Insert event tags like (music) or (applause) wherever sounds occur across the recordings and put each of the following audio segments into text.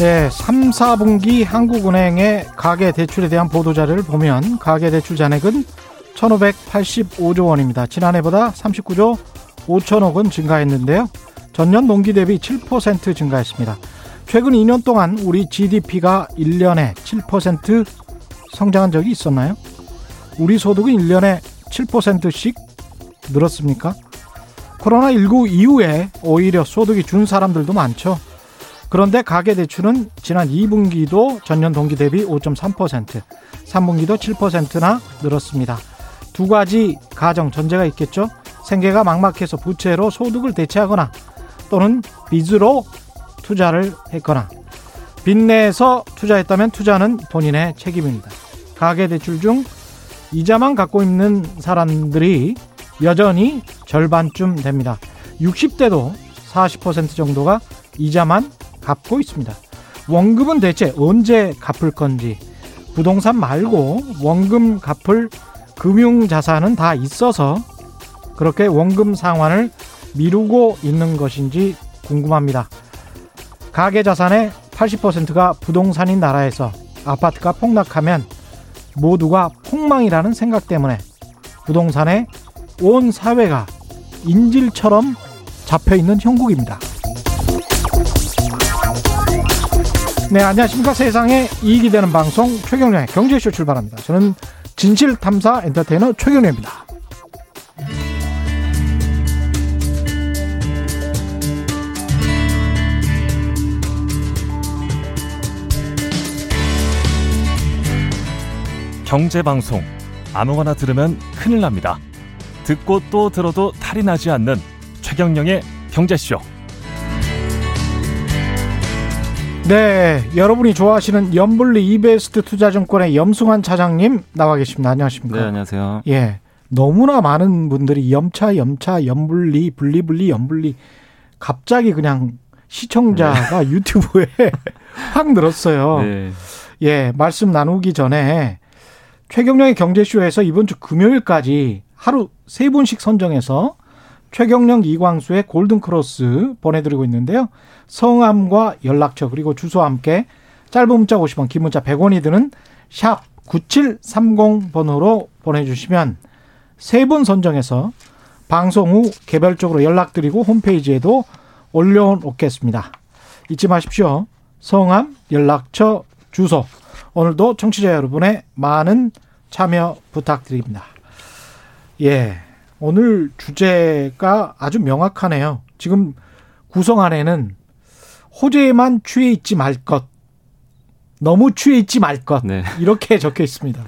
네, 3, 4분기 한국은행의 가계 대출에 대한 보도 자료를 보면 가계 대출 잔액은 1,585조 원입니다. 지난해보다 39조 5천억 원 증가했는데요. 전년 동기 대비 7% 증가했습니다. 최근 2년 동안 우리 GDP가 1년에 7% 성장한 적이 있었나요? 우리 소득은 1년에 7%씩 늘었습니까? 코로나19 이후에 오히려 소득이 준 사람들도 많죠. 그런데 가계대출은 지난 2분기도 전년 동기 대비 5.3%, 3분기도 7%나 늘었습니다. 두 가지 가정 전제가 있겠죠. 생계가 막막해서 부채로 소득을 대체하거나 또는 빚으로 투자를 했거나 빚내서 투자했다면 투자는 본인의 책임입니다. 가계대출 중 이자만 갖고 있는 사람들이 여전히 절반쯤 됩니다. 60대도 40% 정도가 이자만 갚고 있습니다. 원금은 대체 언제 갚을 건지 부동산 말고 원금 갚을 금융 자산은 다 있어서 그렇게 원금 상환을 미루고 있는 것인지 궁금합니다. 가계 자산의 80%가 부동산인 나라에서 아파트가 폭락하면 모두가 폭망이라는 생각 때문에 부동산에 온 사회가 인질처럼 잡혀 있는 형국입니다. 네, 안녕하십니까. 세상에 이익이 되는 방송 최경련의 경제쇼 출발합니다. 저는 진실탐사 엔터테이너 최경련입니다. 경제방송 아무거나 들으면 큰일 납니다. 듣고 또 들어도 탈이 나지 않는 최경령의 경제쇼. 네, 여러분이 좋아하시는 염블리 이베스트 투자증권의 염승환 차장님 나와 계십니다. 안녕하십니까? 네, 안녕하세요. 예, 너무나 많은 분들이 염차, 염차, 염블리, 블리블리, 염블리 갑자기 그냥 시청자가 네. 유튜브에 (laughs) 확 늘었어요. 네. 예, 말씀 나누기 전에 최경령의 경제쇼에서 이번 주 금요일까지 하루 세 분씩 선정해서 최경령 이광수의 골든크로스 보내드리고 있는데요. 성함과 연락처 그리고 주소와 함께 짧은 문자 50원 긴 문자 100원이 드는 샵 9730번호로 보내주시면 세 분 선정해서 방송 후 개별적으로 연락드리고 홈페이지에도 올려놓겠습니다. 잊지 마십시오. 성함, 연락처, 주소. 오늘도 청취자 여러분의 많은 참여 부탁드립니다. 예. 오늘 주제가 아주 명확하네요. 지금 구성 안에는 호재에만 취해 있지 말 것. 너무 취해 있지 말 것. 네. 이렇게 적혀 있습니다.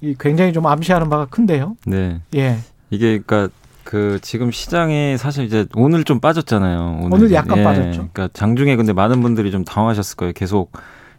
이 굉장히 좀 암시하는 바가 큰데요. 네. 예. 이게 그러니까 그 지금 시장에 사실 이제 오늘 좀 빠졌잖아요. 오늘, 오늘 약간 예. 빠졌죠. 그러니까 장중에 근데 많은 분들이 좀 당황하셨을 거예요. 계속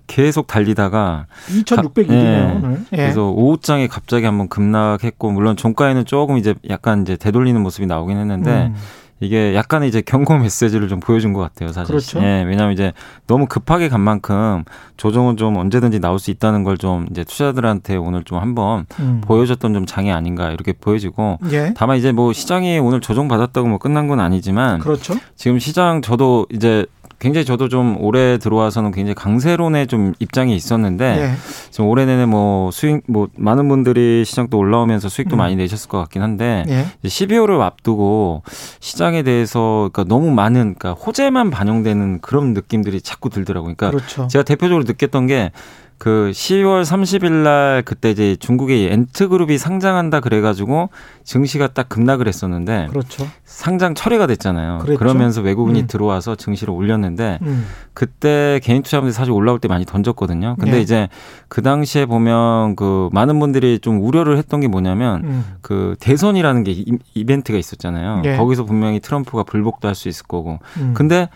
계속 달리다가 2,600일이네요 예. 오늘. 예. 그래서 오후장에 갑자기 한번 급락했고 물론 종가에는 조금 이제 약간 이제 되돌리는 모습이 나오긴 했는데 음. 이게 약간의 이제 경고 메시지를 좀 보여준 것 같아요, 사실. 그렇죠. 예, 왜냐하면 이제 너무 급하게 간 만큼 조정은 좀 언제든지 나올 수 있다는 걸 좀 이제 투자들한테 오늘 좀 한번 음. 보여줬던 좀 장이 아닌가 이렇게 보여지고. 예. 다만 이제 뭐 시장이 오늘 조정 받았다고 뭐 끝난 건 아니지만. 그렇죠. 지금 시장 저도 이제 굉장히 저도 좀 올해 들어와서는 굉장히 강세론의 좀 입장이 있었는데 네. 지금 올해 내내 뭐 수익 뭐 많은 분들이 시장 또 올라오면서 수익도 음. 많이 내셨을 것 같긴 한데 네. 12월을 앞두고 시장에 대해서 그러니까 너무 많은 그러니까 호재만 반영되는 그런 느낌들이 자꾸 들더라고요. 그러니까 그렇죠. 제가 대표적으로 느꼈던 게 그 10월 30일 날 그때 이제 중국의 엔트 그룹이 상장한다 그래가지고 증시가 딱 급락을 했었는데 그렇죠. 상장 철회가 됐잖아요. 그랬죠? 그러면서 외국인이 음. 들어와서 증시를 올렸는데 음. 그때 개인 투자분들 사실 올라올 때 많이 던졌거든요. 근데 네. 이제 그 당시에 보면 그 많은 분들이 좀 우려를 했던 게 뭐냐면 음. 그 대선이라는 게 이벤트가 있었잖아요. 네. 거기서 분명히 트럼프가 불복도 할 수 있을 거고. 음. 근데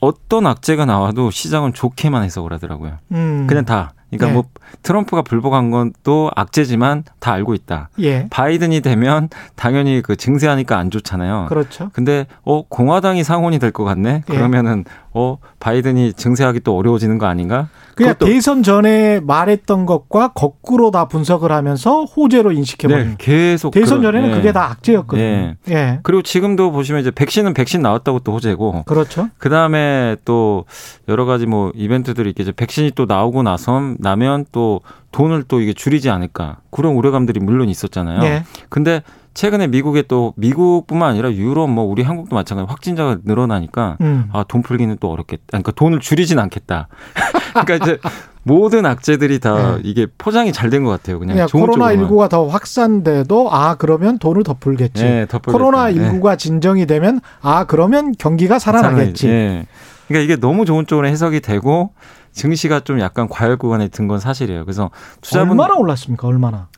어떤 악재가 나와도 시장은 좋게만 해석을 하더라고요. 음. 그냥 다. 그러니까 네. 뭐 트럼프가 불복한 것도 악재지만 다 알고 있다. 예. 바이든이 되면 당연히 그 증세하니까 안 좋잖아요. 그렇죠. 근데 어 공화당이 상원이 될 것 같네. 예. 그러면은 어 바이든이 증세하기 또 어려워지는 거 아닌가? 그냥 대선 전에 말했던 것과 거꾸로 다 분석을 하면서 호재로 인식해버리는. 네, 계속 대선 전에는 네. 그게 다 악재였거든요. 네. 예. 그리고 지금도 보시면 이제 백신은 백신 나왔다고 또 호재고. 그렇죠. 그 다음에 또 여러 가지 뭐 이벤트들이 있겠죠. 백신이 또 나오고 나서 나면 또 돈을 또 이게 줄이지 않을까 그런 우려감들이 물론 있었잖아요. 네. 근데 최근에 미국에 또 미국뿐만 아니라 유럽 뭐 우리 한국도 마찬가지 확진자가 늘어나니까 음. 아돈 풀기는 또 어렵겠다. 그러니까 돈을 줄이진 않겠다. (laughs) 그러니까 이제 모든 악재들이 다 네. 이게 포장이 잘 된 것 같아요. 그냥, 그냥 코로나 19가 더 확산돼도 아 그러면 돈을 더 풀겠지. 네, 더 코로나 19가 네. 진정이 되면 아 그러면 경기가 살아나겠지. 네. 그러니까 이게 너무 좋은 쪽으로 해석이 되고 증시가 좀 약간 과열 구간에 든 건 사실이에요. 그래서 투자분 얼마나 올랐습니까? 얼마나?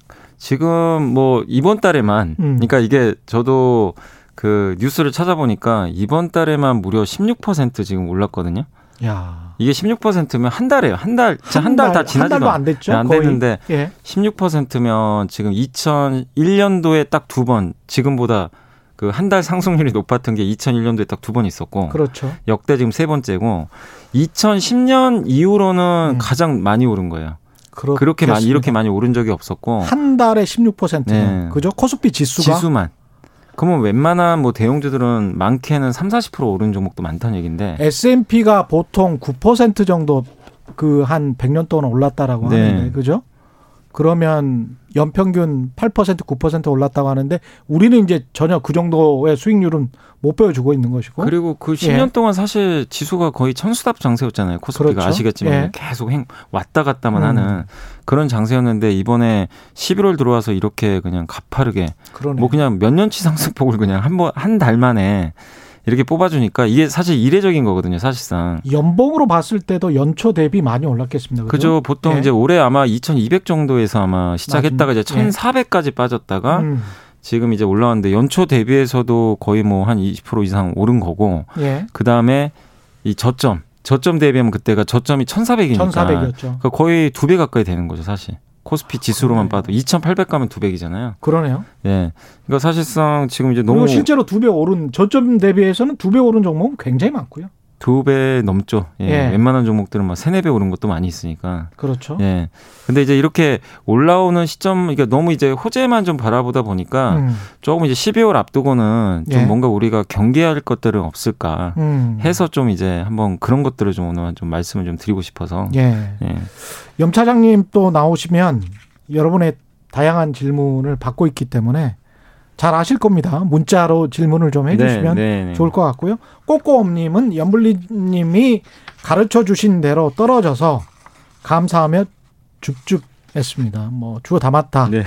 지금 뭐 이번 달에만 음. 그러니까 이게 저도 그 뉴스를 찾아보니까 이번 달에만 무려 16% 지금 올랐거든요. 야. 이게 16%면 한 달이에요. 한 달, 한 달 다 지나지도 한 달도 안 됐죠. 네, 안 됐는데 예. 16%면 지금 2001년도에 딱 두 번 지금보다 그 한 달 상승률이 높았던 게 2001년도에 딱 두 번 있었고 그렇죠. 역대 지금 세 번째고 2010년 이후로는 음. 가장 많이 오른 거예요. 그렇게 많이 이렇게 많이 오른 적이 없었고 한 달에 16%는 네. 그죠? 코스피 지수가 지수만 그러면 웬만한 뭐 대형주들은 많게는 3, 40% 오른 종목도 많다는 얘기인데 S&P가 보통 9% 정도 그 한 100년 동안 올랐다라고 네. 하는데 그죠? 그러면 연평균 8% 9% 올랐다고 하는데 우리는 이제 전혀 그 정도의 수익률은 못 보여주고 있는 것이고 그리고 그 10년 예. 동안 사실 지수가 거의 천수답 장세였잖아요 코스피가 그렇죠. 아시겠지만 예. 계속 행, 왔다 갔다만 음. 하는 그런 장세였는데 이번에 11월 들어와서 이렇게 그냥 가파르게 그러네. 뭐 그냥 몇 년치 상승폭을 그냥 한 번 한 달 만에 이렇게 뽑아주니까 이게 사실 이례적인 거거든요, 사실상. 연봉으로 봤을 때도 연초 대비 많이 올랐겠습니다. 그죠? 보통 예. 이제 올해 아마 2,200 정도에서 아마 시작했다가 이제 1,400까지 예. 빠졌다가 음. 지금 이제 올라왔는데 연초 대비해서도 거의 뭐 한 20% 이상 오른 거고. 예. 그 다음에 이 저점. 저점 대비하면 그때가 저점이 1,400이니까. 1,400이었죠. 그러니까 거의 두 배 가까이 되는 거죠, 사실. 코스피 지수로만 그러네요. 봐도 2,800 가면 200이잖아요. 그러네요. 예. 그러니까 사실상 지금 이제 너무 실제로 두배 오른 저점 대비해서는 두배 오른 종목은 굉장히 많고요. 두 배 넘죠. 예. 예. 웬만한 종목들은 막 세네 배 오른 것도 많이 있으니까. 그렇죠. 예. 근데 이제 이렇게 올라오는 시점, 이게 너무 이제 호재만 좀 바라보다 보니까 음. 조금 이제 12월 앞두고는 좀 예. 뭔가 우리가 경계할 것들은 없을까 음. 해서 좀 이제 한번 그런 것들을 좀 오늘 좀 말씀을 좀 드리고 싶어서. 예. 예. 염 차장님 또 나오시면 여러분의 다양한 질문을 받고 있기 때문에 잘 아실 겁니다. 문자로 질문을 좀 해주시면 네, 네, 네. 좋을 것 같고요. 꼬꼬엄님은 연블리님이 가르쳐 주신 대로 떨어져서 감사하며 줍줍했습니다. 뭐 주워 담았다. 네.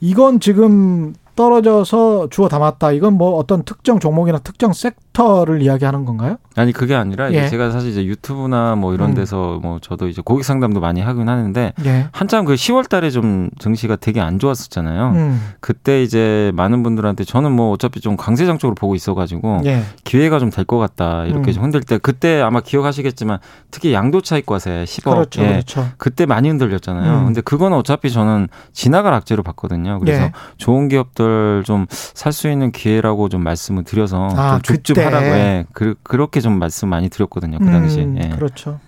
이건 지금 떨어져서 주워 담았다. 이건 뭐 어떤 특정 종목이나 특정 섹터를 이야기하는 건가요? 아니 그게 아니라 예. 제가 사실 이제 유튜브나 뭐 이런 음. 데서 음. 뭐 저도 이제 고객 상담도 많이 하긴 하는데 예. 한참 그 10월달에 좀 증시가 되게 안 좋았었잖아요. 음. 그때 이제 많은 분들한테 저는 뭐 어차피 좀 강세장적으로 보고 있어가지고 예. 기회가 좀 될 것 같다 이렇게 음. 좀 흔들 때 그때 아마 기억하시겠지만 특히 양도 차익과세 10억 그렇죠, 예. 그렇죠. 그때 많이 흔들렸잖아요. 음. 근데 그건 어차피 저는 지나갈 악재로 봤거든요. 그래서 예. 좋은 기업들 좀 살 수 있는 기회라고 좀 말씀을 드려서 아, 좀 줍줍하라고 예. 그, 그렇게 좀 말씀 많이 드렸거든요. 그 당시에. 음, 예. 그렇죠.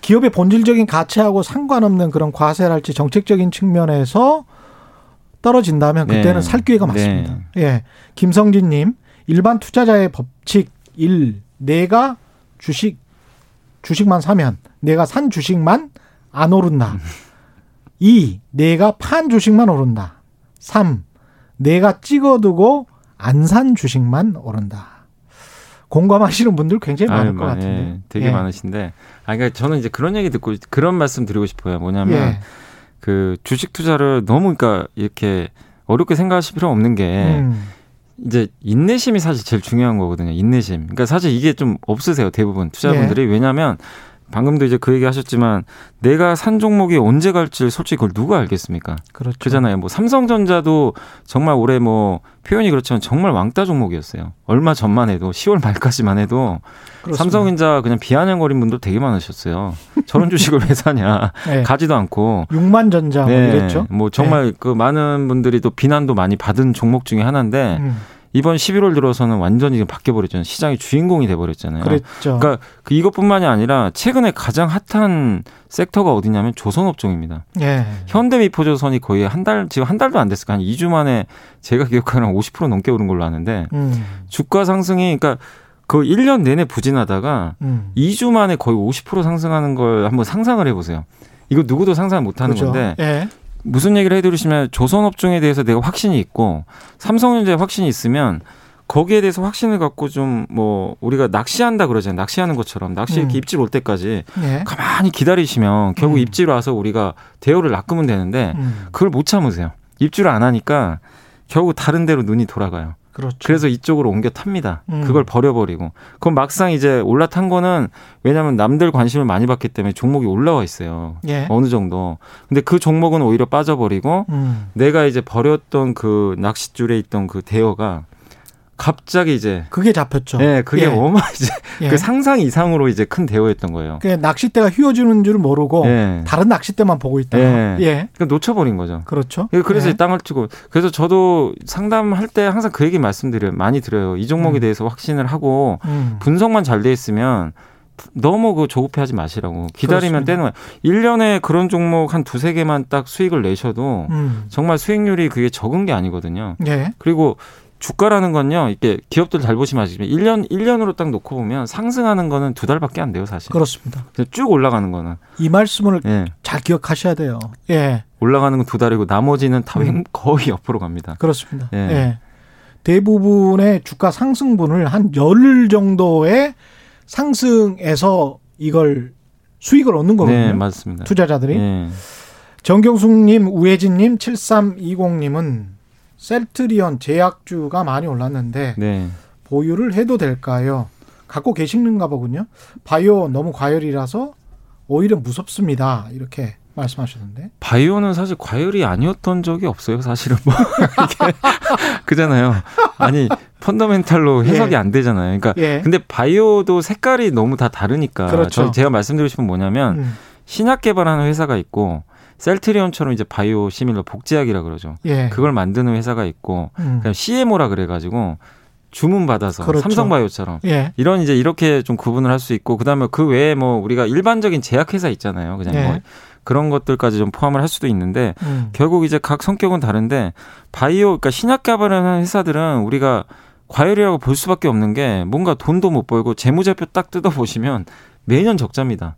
기업의 본질적인 가치하고 상관없는 그런 과세랄지 정책적인 측면에서 떨어진다면 그때는 네. 살 기회가 많습니다. 네. 예. 김성진 님, 일반 투자자의 법칙 1. 내가 주식 주식만 사면 내가 산 주식만 안 오른다. 2. 내가 판 주식만 오른다. 3. 내가 찍어두고 안 산 주식만 오른다. 공감하시는 분들 굉장히 많을 아유, 것 같은데. 예, 되게 예. 많으신데. 아, 그러니까 저는 이제 그런 얘기 듣고 그런 말씀 드리고 싶어요. 뭐냐면 예. 그 주식 투자를 너무 그러니까 이렇게 어렵게 생각하실 필요 없는 게 음. 이제 인내심이 사실 제일 중요한 거거든요. 인내심. 그러니까 사실 이게 좀 없으세요. 대부분 투자분들이. 예. 왜냐하면 방금도 이제 그 얘기 하셨지만 내가 산 종목이 언제 갈지 솔직히 그걸 누가 알겠습니까? 그렇죠. 그잖아요. 뭐 삼성전자도 정말 올해 뭐 표현이 그렇지만 정말 왕따 종목이었어요. 얼마 전만 해도 10월 말까지만 해도 그렇습니다. 삼성전자 그냥 비아냥거린 분들 되게 많으셨어요. 저런 (laughs) 주식을 왜 사냐. 네. 가지도 않고. 6만 전자 뭐 네. 이랬죠. 뭐 정말 네. 그 많은 분들이 또 비난도 많이 받은 종목 중에 하나인데 음. 이번 11월 들어서는 완전히 바뀌어 버렸잖아요. 시장의 주인공이 돼 버렸잖아요. 그렇죠. 그러니까 그 이것뿐만이 아니라 최근에 가장 핫한 섹터가 어디냐면 조선업종입니다. 예. 현대미포조선이 거의 한 달 지금 한 달도 안 됐을까 한 2주 만에 제가 기억하는 50% 넘게 오른 걸로 아는데 음. 주가 상승이 그러니까 그 1년 내내 부진하다가 음. 2주 만에 거의 50% 상승하는 걸 한번 상상을 해보세요. 이거 누구도 상상 못 하는 그렇죠. 건데 예. 무슨 얘기를 해드리시면 조선업종에 대해서 내가 확신이 있고 삼성전자에 확신이 있으면 거기에 대해서 확신을 갖고 좀 뭐 우리가 낚시한다 그러잖아요. 낚시하는 것처럼 낚시 이렇게 음. 입질 올 때까지 예. 가만히 기다리시면 결국 음. 입질 와서 우리가 대우를 낚으면 되는데 음. 그걸 못 참으세요. 입질을 안 하니까 결국 다른 데로 눈이 돌아가요. 그렇죠. 그래서 이쪽으로 옮겨 탑니다. 음. 그걸 버려버리고. 그럼 막상 이제 올라탄 거는 왜냐하면 남들 관심을 많이 받기 때문에 종목이 올라와 있어요. 예. 어느 정도. 근데 그 종목은 오히려 빠져버리고 음. 내가 이제 버렸던 그 낚싯줄에 있던 그 대여가 갑자기 이제 그게 잡혔죠. 네, 그게 예. 어마 (laughs) 이제 예. 그 상상 이상으로 이제 큰 대우였던 거예요. 그 낚싯대가 휘어지는 줄 모르고 예. 다른 낚싯대만 보고 있다. 예. 예. 그러니까 놓쳐버린 거죠. 그렇죠. 예, 그래서 예. 땅을 치고 그래서 저도 상담할 때 항상 그 얘기 말씀드려요. 많이 드려요. 이 종목에 음. 대해서 확신을 하고 음. 분석만 잘 돼 있으면 너무 그 조급해하지 마시라고 기다리면 떼는 거예요. 1년에 그런 종목 한 두세 개만 딱 수익을 내셔도 음. 정말 수익률이 그게 적은 게 아니거든요. 예. 그리고 주가라는 건요, 이게 기업들 잘 보시면 아시지만 1년, 1년으로 딱 놓고 보면 상승하는 거는 두 달밖에 안 돼요, 사실. 그렇습니다. 쭉 올라가는 거는. 이 말씀을 예. 잘 기억하셔야 돼요. 예. 올라가는 건 두 달이고 나머지는 다 음. 거의 옆으로 갑니다. 그렇습니다. 예. 예. 대부분의 주가 상승분을 한열 정도의 상승에서 이걸 수익을 얻는 거거든요. 네, 맞습니다. 투자자들이. 네. 정경숙님, 우혜진님, 7320님은 셀트리온 제약주가 많이 올랐는데 네. 보유를 해도 될까요? 갖고 계시는가 보군요. 바이오 너무 과열이라서 오히려 무섭습니다. 이렇게 말씀하셨는데. 바이오는 사실 과열이 아니었던 적이 없어요. 사실은 뭐 (laughs) 그잖아요. 아니 펀더멘탈로 해석이 예. 안 되잖아요. 그러니까 예. 근데 바이오도 색깔이 너무 다 다르니까. 그렇죠. 제가 말씀드리고 싶은 뭐냐면 음. 신약 개발하는 회사가 있고 셀트리온처럼 이제 바이오 시밀러 복제약이라 그러죠. 예. 그걸 만드는 회사가 있고 음. 그냥 CMO라 그래가지고 주문 받아서 그렇죠. 삼성바이오처럼 예. 이런 이제 이렇게 좀 구분을 할 수 있고 그다음에 그 외에 뭐 우리가 일반적인 제약회사 있잖아요. 그냥 예. 뭐 그런 것들까지 좀 포함을 할 수도 있는데 음. 결국 이제 각 성격은 다른데 바이오 그러니까 신약 개발하는 회사들은 우리가 과열이라고 볼 수밖에 없는 게 뭔가 돈도 못 벌고 재무제표 딱 뜯어 보시면 매년 적자입니다.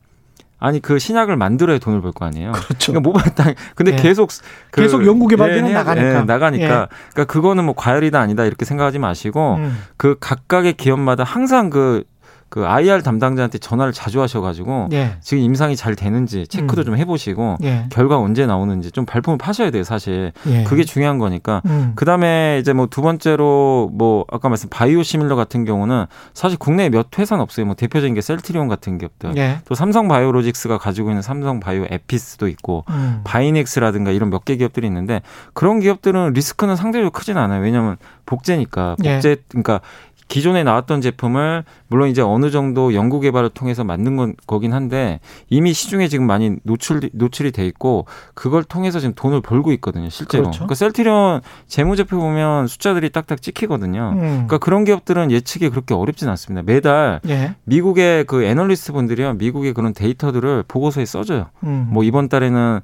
아니 그 신약을 만들어야 돈을 벌 거 아니에요. 그렇죠. 그러니까 모발 땅 근데 예. 계속 그, 계속 연구 개발비는 예, 나가니까 예, 나가니까 예. 그러니까 그거는 뭐 과열이다 아니다 이렇게 생각하지 마시고 음. 그 각각의 기업마다 항상 그 그 IR 담당자한테 전화를 자주 하셔가지고 예. 지금 임상이 잘 되는지 체크도 음. 좀 해보시고 예. 결과 언제 나오는지 좀 발품을 파셔야 돼요 사실 예. 그게 중요한 거니까 음. 그 다음에 이제 뭐 두 번째로 뭐 아까 말씀 바이오 시밀러 같은 경우는 사실 국내에 몇 회사는 없어요 뭐 대표적인 게 셀트리온 같은 기업들 예. 또 삼성 바이오로직스가 가지고 있는 삼성 바이오 에피스도 있고 음. 바이넥스라든가 이런 몇 개 기업들이 있는데 그런 기업들은 리스크는 상대적으로 크진 않아요 왜냐하면 복제니까 예. 복제 그러니까 기존에 나왔던 제품을 물론 이제 어느 정도 연구 개발을 통해서 만든 건 거긴 한데 이미 시중에 지금 많이 노출 노출이 돼 있고 그걸 통해서 지금 돈을 벌고 있거든요 실제로. 그렇죠. 그러니까 셀트리온 재무제표 보면 숫자들이 딱딱 찍히거든요. 음. 그러니까 그런 기업들은 예측이 그렇게 어렵진 않습니다. 매달 예. 미국의 그 애널리스트 분들이요 미국의 그런 데이터들을 보고서에 써줘요. 음. 뭐 이번 달에는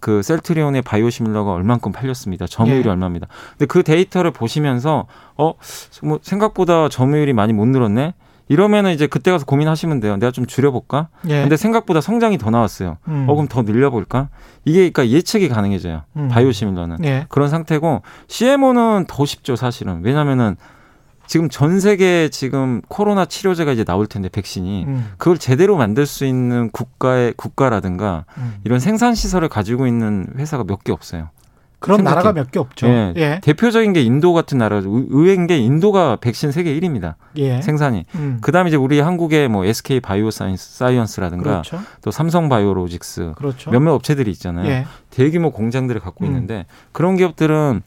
그 셀트리온의 바이오시밀러가 얼만큼 팔렸습니다. 점유율이 예. 얼마입니다. 근데 그 데이터를 보시면서 어, 뭐 생각보다 점유율이 많이 못 늘었네. 이러면은 이제 그때 가서 고민하시면 돼요. 내가 좀 줄여볼까? 예. 근데 생각보다 성장이 더 나왔어요. 음. 어, 그럼 더 늘려볼까? 이게 그러니까 예측이 가능해져요. 음. 바이오시밀러는. 예. 그런 상태고 CMO는 더 쉽죠, 사실은. 왜냐면은 지금 전 세계 지금 코로나 치료제가 이제 나올 텐데 백신이 음. 그걸 제대로 만들 수 있는 국가의 국가라든가 음. 이런 생산 시설을 가지고 있는 회사가 몇 개 없어요. 그런 생각해. 나라가 몇 개 없죠. 예. 예. 대표적인 게 인도 같은 나라, 의외인 게 인도가 백신 세계 1위입니다. 예. 생산이. 음. 그다음에 이제 우리 한국의 뭐 SK 바이오 사이언스 사이언스라든가 그렇죠. 또 삼성 바이오로직스 그렇죠. 몇몇 업체들이 있잖아요. 예. 대규모 공장들을 갖고 음. 있는데 그런 기업들은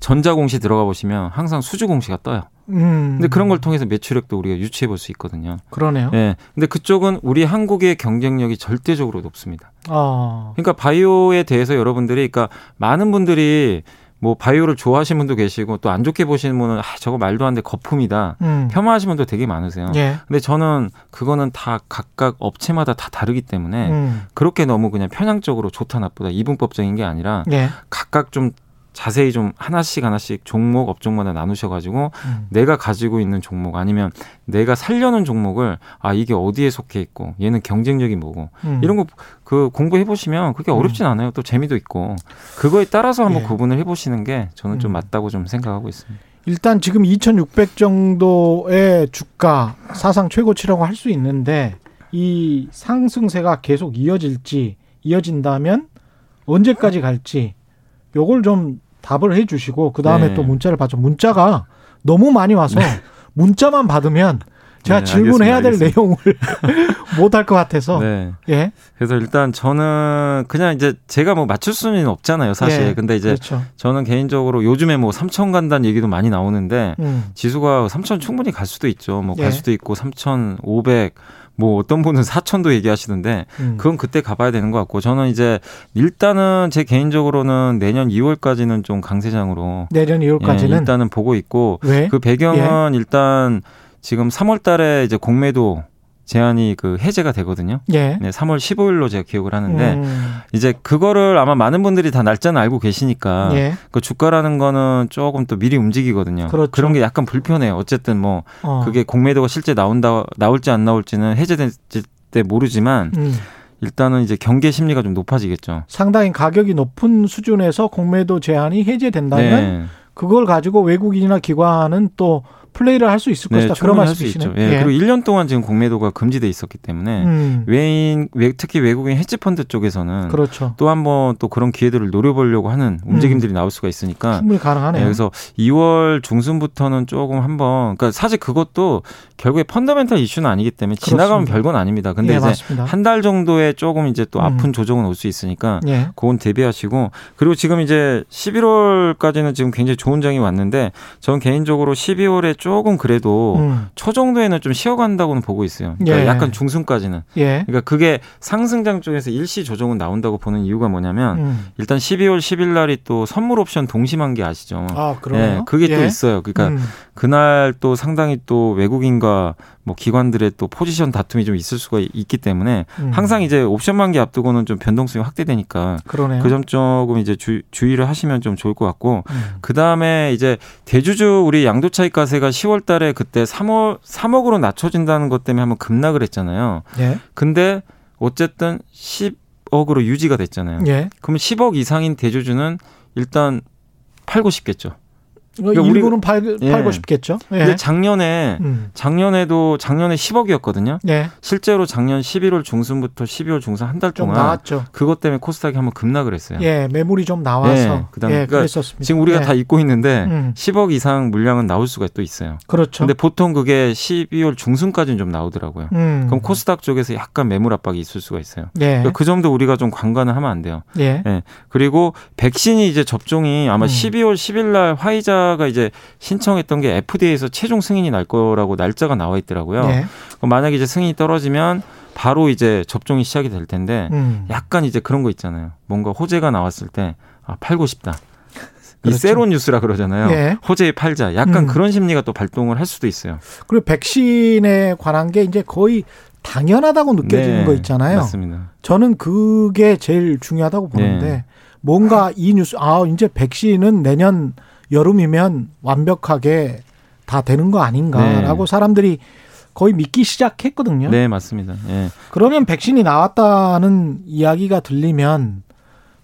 전자공시 들어가 보시면 항상 수주공시가 떠요. 음. 근데 그런 걸 통해서 매출액도 우리가 유추해 볼 수 있거든요. 그러네요. 예. 근데 그쪽은 우리 한국의 경쟁력이 절대적으로 높습니다. 아. 그러니까 바이오에 대해서 여러분들이 그러니까 많은 분들이 뭐 바이오를 좋아하시는 분도 계시고 또 안 좋게 보시는 분은 아 저거 말도 안 돼 거품이다 음. 폄하하시는 분도 되게 많으세요. 예. 근데 저는 그거는 다 각각 업체마다 다 다르기 때문에 음. 그렇게 너무 그냥 편향적으로 좋다 나쁘다 이분법적인 게 아니라 예. 각각 좀 자세히 좀 하나씩 하나씩 종목 업종마다 나누셔가지고 음. 내가 가지고 있는 종목 아니면 내가 살려는 종목을 아 이게 어디에 속해 있고 얘는 경쟁력이 뭐고 음. 이런 거 그 공부해 보시면 그게 음. 어렵진 않아요. 또 재미도 있고 그거에 따라서 한번 예. 구분을 해보시는 게 저는 좀 음. 맞다고 좀 생각하고 있습니다. 일단 지금 2,600 정도의 주가 사상 최고치라고 할 수 있는데 이 상승세가 계속 이어질지 이어진다면 언제까지 갈지 요걸 좀 답을 해 주시고 그다음에 네. 또 문자를 받죠. 문자가 너무 많이 와서 네. (laughs) 문자만 받으면 제가 네, 질문해야 될 알겠습니다. 내용을 (laughs) 못 할 것 같아서. 네. 예. 그래서 일단 저는 그냥 이제 제가 뭐 맞출 수는 없잖아요, 사실. 예. 근데 이제 그렇죠. 저는 개인적으로 요즘에 뭐 3천 간다는 얘기도 많이 나오는데 음. 지수가 3천 충분히 갈 수도 있죠. 뭐갈 예. 수도 있고 3,500 뭐 어떤 분은 사천도 얘기하시던데 음. 그건 그때 가봐야 되는 것 같고 저는 이제 일단은 제 개인적으로는 내년 2월까지는 좀 강세장으로 내년 2월까지는 예, 일단은 보고 있고 왜? 그 배경은 예. 일단 지금 3월 달에 이제 공매도 제한이 그 해제가 되거든요. 예. 네, 3월 15일로 제가 기억을 하는데 음. 이제 그거를 아마 많은 분들이 다 날짜는 알고 계시니까 예. 그 주가라는 거는 조금 또 미리 움직이거든요. 그렇죠. 그런 게 약간 불편해요. 어쨌든 뭐 어. 그게 공매도가 실제 나온다 나올지 안 나올지는 해제될지 때 모르지만 음. 일단은 이제 경계 심리가 좀 높아지겠죠. 상당히 가격이 높은 수준에서 공매도 제한이 해제된다면 네. 그걸 가지고 외국인이나 기관은 또 플레이를 할 수 있을 네, 것이다. 그런 말씀이시죠. 예, 예. 그리고 1년 동안 지금 공매도가 금지돼 있었기 때문에 음. 외인 특히 외국인 헤지펀드 쪽에서는 그렇죠. 또 한번 또 그런 기회들을 노려보려고 하는 움직임들이 음. 나올 수가 있으니까 충분히 가능하네요. 예, 그래서 2월 중순부터는 조금 한번 그러니까 사실 그것도 결국에 펀더멘탈 이슈는 아니기 때문에 지나가면 그렇습니다. 별건 아닙니다. 근데 예, 이제 한 달 정도에 조금 이제 또 아픈 음. 조정은 올 수 있으니까 예. 그건 대비하시고 그리고 지금 이제 11월까지는 지금 굉장히 좋은 장이 왔는데 저는 개인적으로 12월에 조금 그래도 음. 초 정도에는 좀 쉬어간다고는 보고 있어요. 그러니까 예. 약간 중순까지는. 예. 그러니까 그게 상승장 쪽에서 일시 조정은 나온다고 보는 이유가 뭐냐면 음. 일단 12월 10일 날이 또 선물 옵션 동심한 게 아시죠? 아, 그래요? 예, 그게 또 예. 있어요. 그러니까 음. 그날 또 상당히 또 외국인과 뭐 기관들의 또 포지션 다툼이 좀 있을 수가 있기 때문에 음. 항상 이제 옵션 만기 앞두고는 좀 변동성이 확대되니까 그 점 조금 이제 주, 주의를 하시면 좀 좋을 것 같고 음. 그 다음에 이제 대주주 우리 양도 차익 과세가 10월 달에 그때 3월 3억으로 낮춰진다는 것 때문에 한번 급락을 했잖아요. 예. 근데 어쨌든 10억으로 유지가 됐잖아요. 예. 그러면 10억 이상인 대주주는 일단 팔고 싶겠죠. 그러니까 일부는 팔, 예. 팔고 싶겠죠. 예. 근데 작년에 음. 작년에도 작년에 10억이었거든요. 예. 실제로 작년 11월 중순부터 12월 중순 한 달 동안 나왔죠. 그것 때문에 코스닥이 한번 급락을 했어요. 예, 매물이 좀 나와서 예. 그다음 예, 그러니까 그랬었습니다. 지금 우리가 예. 다 잊고 있는데 음. 10억 이상 물량은 나올 수가 또 있어요. 그렇죠. 근데 보통 그게 12월 중순까지는 좀 나오더라고요. 음. 그럼 코스닥 쪽에서 약간 매물 압박이 있을 수가 있어요. 예. 그러니까 그 점도 우리가 좀 관관을 하면 안 돼요. 예. 예. 그리고 백신이 이제 접종이 아마 음. 12월 10일 날 화이자 화이자가 이제 신청했던 게 FDA에서 최종 승인이 날 거라고 날짜가 나와 있더라고요. 네. 그럼 만약에 이제 승인이 떨어지면 바로 이제 접종이 시작이 될 텐데 음. 약간 이제 그런 거 있잖아요. 뭔가 호재가 나왔을 때 아, 팔고 싶다. 그렇죠. 이 세로 뉴스라 그러잖아요. 예. 호재에 팔자. 약간 음. 그런 심리가 또 발동을 할 수도 있어요. 그리고 백신에 관한 게 이제 거의 당연하다고 느껴지는 네, 거 있잖아요. 맞습니다. 저는 그게 제일 중요하다고 보는데 네. 뭔가 이 뉴스 아 이제 백신은 내년 여름이면 완벽하게 다 되는 거 아닌가라고 네. 사람들이 거의 믿기 시작했거든요. 네, 맞습니다. 예. 그러면 백신이 나왔다는 이야기가 들리면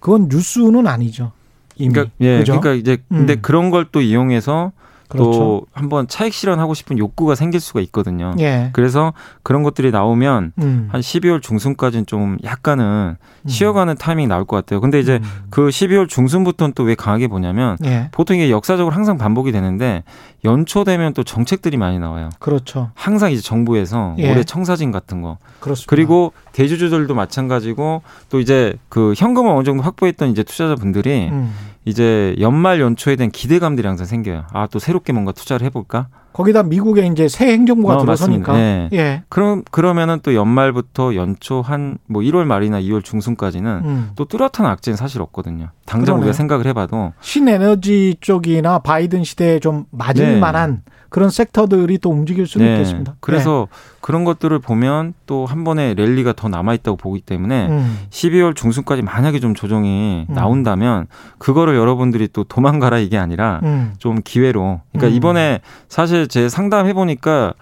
그건 뉴스는 아니죠. 이미. 그러니까, 예, 그죠? 그러니까 이제 근데 음. 그런 걸 또 이용해서 그렇죠. 또 한번 차익 실현하고 싶은 욕구가 생길 수가 있거든요. 예. 그래서 그런 것들이 나오면 음. 한 12월 중순까지는 좀 약간은 음. 쉬어가는 타이밍이 나올 것 같아요. 근데 이제 음. 그 12월 중순부터는 또 왜 강하게 보냐면 예. 보통 이게 역사적으로 항상 반복이 되는데 연초 되면 또 정책들이 많이 나와요. 그렇죠. 항상 이제 정부에서 예. 올해 청사진 같은 거. 그렇습니다. 그리고 대주주들도 마찬가지고 또 이제 그 현금을 어느 정도 확보했던 이제 투자자분들이 음. 이제 연말 연초에 대한 기대감들이 항상 생겨요. 아, 또 새롭게 뭔가 투자를 해볼까? 거기다 미국의 이제 새 행정부가 어, 들어서니까. 네. 예. 그럼 그러면은 또 연말부터 연초 한 뭐 1월 말이나 2월 중순까지는 음. 또 뚜렷한 악재는 사실 없거든요. 당장 그러네. 우리가 생각을 해봐도 신에너지 쪽이나 바이든 시대에 좀 맞을 네. 만한 그런 섹터들이 또 움직일 수는 네. 있겠습니다. 그래서 네. 그런 것들을 보면 또 한 번의 랠리가 더 남아 있다고 보기 때문에 음. 12월 중순까지 만약에 좀 조정이 음. 나온다면 그거를 여러분들이 또 도망가라 이게 아니라 음. 좀 기회로. 그러니까 음. 이번에 사실 제 상담해 보니까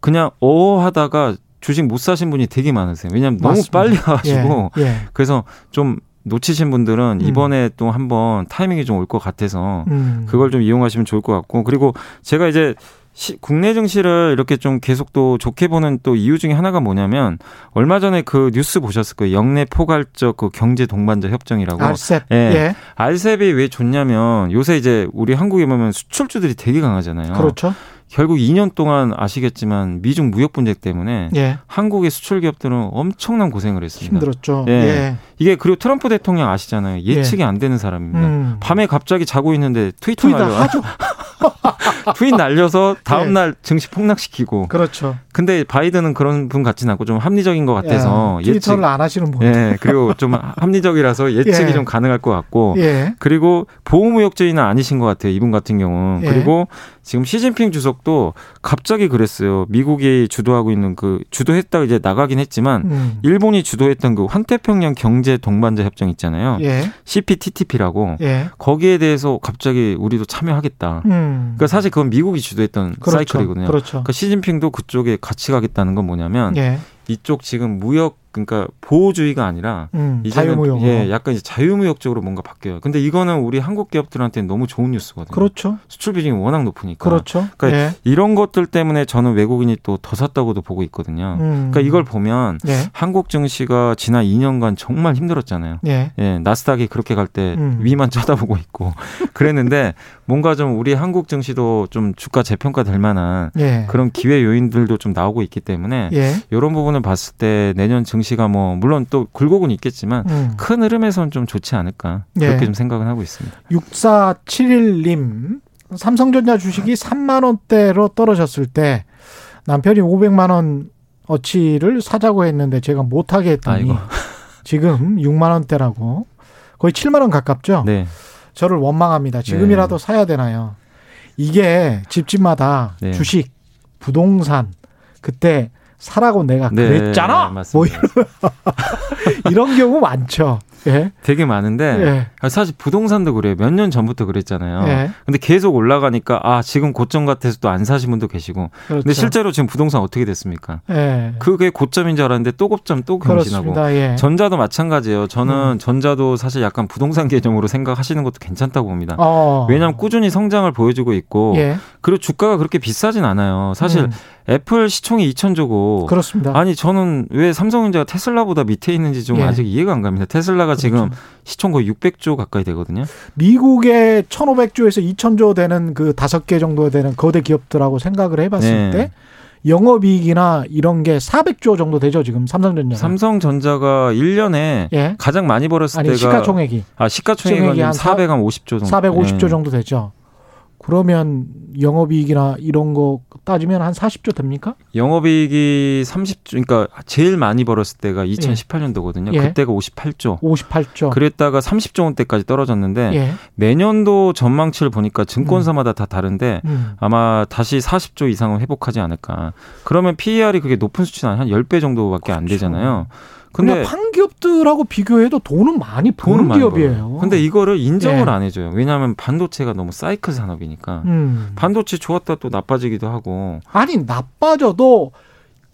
그냥 어 하다가 주식 못 사신 분이 되게 많으세요. 왜냐하면 맞습니다. 너무 빨리 와가지고 예. 예. 그래서 좀 놓치신 분들은 음. 이번에 또 한번 타이밍이 좀 올 것 같아서 음. 그걸 좀 이용하시면 좋을 것 같고 그리고 제가 이제 시, 국내 증시를 이렇게 좀 계속 또 좋게 보는 또 이유 중에 하나가 뭐냐면 얼마 전에 그 뉴스 보셨을 거예요. 영내 포괄적 그 경제 동반자 협정이라고. 알셉. 예. 예. 알셉이 왜 좋냐면 요새 이제 우리 한국에 보면 수출주들이 되게 강하잖아요. 그렇죠. 결국 2년 동안 아시겠지만 미중 무역 분쟁 때문에 예. 한국의 수출 기업들은 엄청난 고생을 했습니다. 힘들었죠. 예. 예. 이게 그리고 트럼프 대통령 아시잖아요. 예측이 예. 안 되는 사람입니다. 음. 밤에 갑자기 자고 있는데 트위터 날려 하죠. (laughs) (laughs) 트윗 날려서 다음 예. 날 증시 폭락시키고. 그렇죠. 근데 바이든은 그런 분 같지는 않고 좀 합리적인 것 같아서 예. 트위터를 예측. 안 하시는 분. 예. 그리고 좀 (laughs) 합리적이라서 예측이 좀 가능할 것 같고. 그리고 보호무역주의는 아니신 것 같아요. 이분 같은 경우. 그리고 지금 시진핑 주석도 갑자기 그랬어요. 미국이 주도하고 있는 그 주도했다가 이제 나가긴 했지만 음. 일본이 주도했던 그 환태평양 경제 동반자 협정 있잖아요. 예. CPTPP라고 예. 거기에 대해서 갑자기 우리도 참여하겠다. 음. 그러니까 사실 그건 미국이 주도했던 그렇죠. 사이클이거든요. 그렇죠. 그러니까 시진핑도 그쪽에 같이 가겠다는 건 뭐냐면 예. 이쪽 지금 무역 그러니까 보호주의가 아니라 음, 이제는 자유무역 예, 약간 이제 자유무역적으로 뭔가 바뀌어요. 근데 이거는 우리 한국 기업들한테는 너무 좋은 뉴스거든요. 그렇죠. 수출 비중이 워낙 높으니까. 그렇죠. 그러니까 예. 이런 것들 때문에 저는 외국인이 또 더 샀다고도 보고 있거든요. 음. 그러니까 이걸 보면 예. 한국 증시가 지난 2년간 정말 힘들었잖아요. 예. 예 나스닥이 그렇게 갈때 음. 위만 쳐다보고 있고 (laughs) 그랬는데 뭔가 좀 우리 한국 증시도 좀 주가 재평가 될 만한 예. 그런 기회 요인들도 좀 나오고 있기 때문에 이런 예. 부분을 봤을 때 내년 증시가 뭐 물론 또 굴곡은 있겠지만 음. 큰 흐름에서는 좀 좋지 않을까 그렇게 예. 좀 생각은 하고 있습니다. 6471님 삼성전자 주식이 3만 원대로 떨어졌을 때 남편이 500만 원 어치를 사자고 했는데 제가 못하게 했더니 아이고. (laughs) 지금 6만 원대라고 거의 7만 원 가깝죠. 네. 저를 원망합니다. 지금이라도 네. 사야 되나요? 이게 집집마다 네. 주식, 부동산 그때 사라고 내가 네, 그랬잖아. 네, 뭐 이런, (laughs) 이런 경우 많죠. 예. 되게 많은데 예. 사실 부동산도 그래요. 몇 년 전부터 그랬잖아요. 예. 근데 계속 올라가니까 아 지금 고점 같아서 또 안 사신 분도 계시고. 그렇죠. 근데 실제로 지금 부동산 어떻게 됐습니까? 예. 그게 고점인 줄 알았는데 또 고점 또 경신하고. 예. 전자도 마찬가지예요. 저는 음. 전자도 사실 약간 부동산 개념으로 생각하시는 것도 괜찮다고 봅니다. 어. 왜냐하면 꾸준히 성장을 보여주고 있고 예. 그리고 주가가 그렇게 비싸진 않아요. 사실 음. 애플 시총이 2천조고 그렇습니다. 아니 저는 왜 삼성전자가 테슬라보다 밑에 있는지 좀 예. 아직 이해가 안 갑니다. 테슬라가 그렇죠. 지금 시총 거의 600조 가까이 되거든요. 미국의 1,500조에서 2,000조 되는 그 다섯 개 정도 되는 거대 기업들하고 생각을 해봤을 네. 때 영업이익이나 이런 게 400조 정도 되죠 지금 삼성전자. 삼성전자가 1년에 예? 가장 많이 벌었을 아니, 때가 시가총액이 아 시가총액이 한 450조 정도. 450조 예. 정도 되죠. 그러면 영업이익이나 이런 거 따지면 한 40조 됩니까? 영업이익이 30조, 그러니까 제일 많이 벌었을 때가 2018년도거든요. 예. 그때가 58조. 58조. 그랬다가 30조 원대까지 떨어졌는데 예. 내년도 전망치를 보니까 증권사마다 음. 다 다른데 음. 아마 다시 40조 이상은 회복하지 않을까. 그러면 PER이 그게 높은 수치는 한 10배 정도밖에 그렇죠. 안 되잖아요. 근데 판기업들하고 비교해도 돈은 많이 버는 돈은 기업이에요. 벌 근데 이거를 인정을 예. 안 해줘요. 왜냐하면 반도체가 너무 사이클 산업이니까 음. 반도체 좋았다 또 나빠지기도 하고. 아니 나빠져도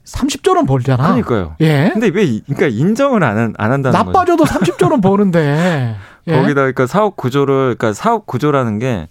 30조는 벌잖아. 그러니까요. 예. 근데 왜 그러니까 인정을 안, 안 한다는 나빠져도 거죠. 30조는 (laughs) 버는데. 예. 거기다 그러니까 사업 구조를 그러니까 사업 구조라는 게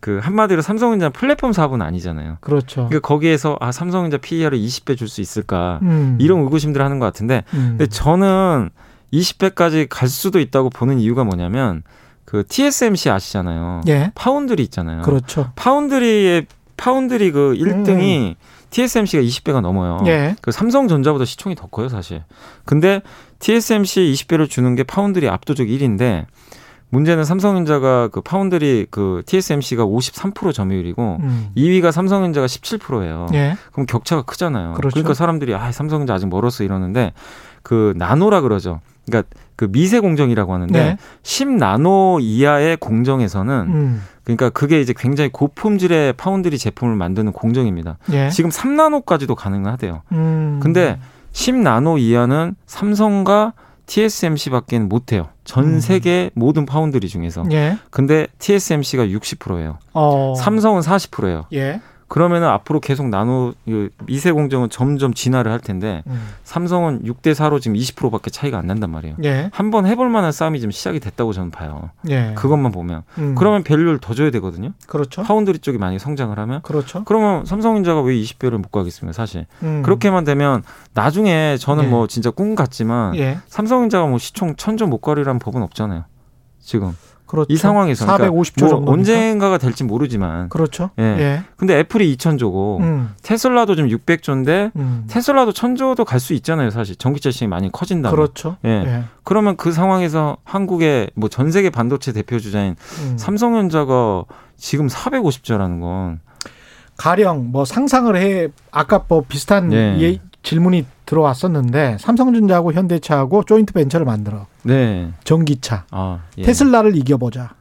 그 한마디로 삼성전자 플랫폼 사업은 아니잖아요. 그렇죠. 그러니까 거기에서 아 삼성전자 PER을 20배 줄 수 있을까 음. 이런 의구심들 하는 것 같은데, 음. 근데 저는 20배까지 갈 수도 있다고 보는 이유가 뭐냐면 그 TSMC 아시잖아요. 예. 파운드리 있잖아요. 그렇죠. 파운드리의 파운드리 그 1등이 음. TSMC가 20배가 넘어요. 예. 그 삼성전자보다 시총이 더 커요, 사실. 근데 TSMC 20배를 주는 게 파운드리 압도적 1위인데 문제는 삼성전자가 그 파운드리 그 TSMC가 53% 점유율이고 음. 2위가 삼성전자가 17%예요. 예. 그럼 격차가 크잖아요. 그렇죠. 그러니까 사람들이 아 삼성전자 아직 멀었어 이러는데 그 나노라 그러죠. 그러니까 그 미세 공정이라고 하는데 네. 10나노 이하의 공정에서는 음. 그러니까 그게 이제 굉장히 고품질의 파운드리 제품을 만드는 공정입니다. 예. 지금 3나노까지도 가능하대요. 음. 근데 10나노 이하는 삼성과 TSMC밖에는 못해요. 전 음. 세계 모든 파운드리 중에서. 예. 근데 TSMC가 60%예요. 어. 삼성은 40%예요. 예. 그러면은 앞으로 계속 나누 미세 공정은 점점 진화를 할 텐데 음. 삼성은 6대 4로 지금 20%밖에 차이가 안 난단 말이에요. 예. 한번 해볼 만한 싸움이 지금 시작이 됐다고 저는 봐요. 예. 그것만 보면 음. 그러면 value를 더 줘야 되거든요. 그렇죠. 파운드리 쪽이 많이 성장을 하면 그렇죠. 그러면 삼성전자가 왜 20배를 못 가겠습니까, 사실. 음. 그렇게만 되면 나중에 저는 예. 뭐 진짜 꿈 같지만 예. 삼성전자가 뭐 시총 천조 못 가리라는 법은 없잖아요. 지금. 그렇죠. 이 상황에서 450조 그러니까 뭐 언젠가가 될지 모르지만 그렇죠. 예. 예. 근데 애플이 2천조고 음. 테슬라도 좀 600조인데 음. 테슬라도 1000조도 갈 수 있잖아요, 사실. 전기차 시장이 많이 커진다. 그렇죠. 예. 예. 그러면 그 상황에서 한국의 뭐 전 세계 반도체 대표 주자인 음. 삼성전자가 지금 450조라는 건 가령 뭐 상상을 해 아까 뭐 비슷한 예. 예 질문이 들어왔었는데 삼성전자하고 현대차하고 조인트 벤처를 만들어. 네. 전기차. 아, 예. 테슬라를 이겨보자.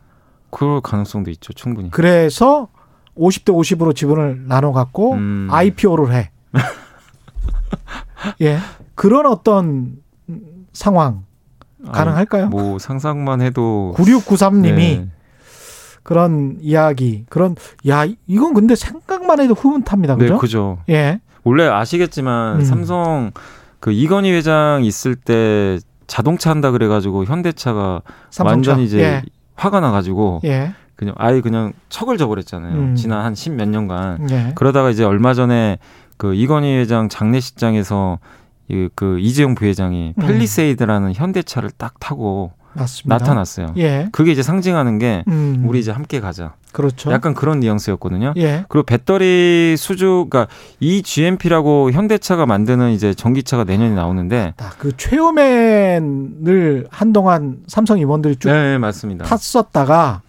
그럴 가능성도 있죠, 충분히. 그래서 50대 50으로 지분을 나눠 갖고 음. IPO를 해. (laughs) 예. 그런 어떤 상황 가능할까요? 아니, 뭐 상상만 해도 9693님이 네. 그런 이야기, 그런 야 이건 근데 생각만 해도 흐뭇합니다. 그죠? 네, 그죠. 예. 원래 아시겠지만 음. 삼성 그 이건희 회장 있을 때 자동차 한다 그래가지고 현대차가 삼성차. 완전 이제 예. 화가 나가지고 예. 그냥 아예 그냥 척을 져버렸잖아요. 음. 지난 한 십 몇 년간. 예. 그러다가 이제 얼마 전에 그 이건희 회장 장례식장에서 그 이재용 부회장이 음. 펠리세이드라는 현대차를 딱 타고 맞습니다. 나타났어요. 예. 그게 이제 상징하는 게 음. 우리 이제 함께 가자. 그렇죠. 약간 그런 뉘앙스였거든요. 예. 그리고 배터리 수주, 그러니까 이 GMP라고 현대차가 만드는 이제 전기차가 내년에 나오는데 그 최요맨을 한동안 삼성 임원들이 쭉 네, 맞습니다. 탔었다가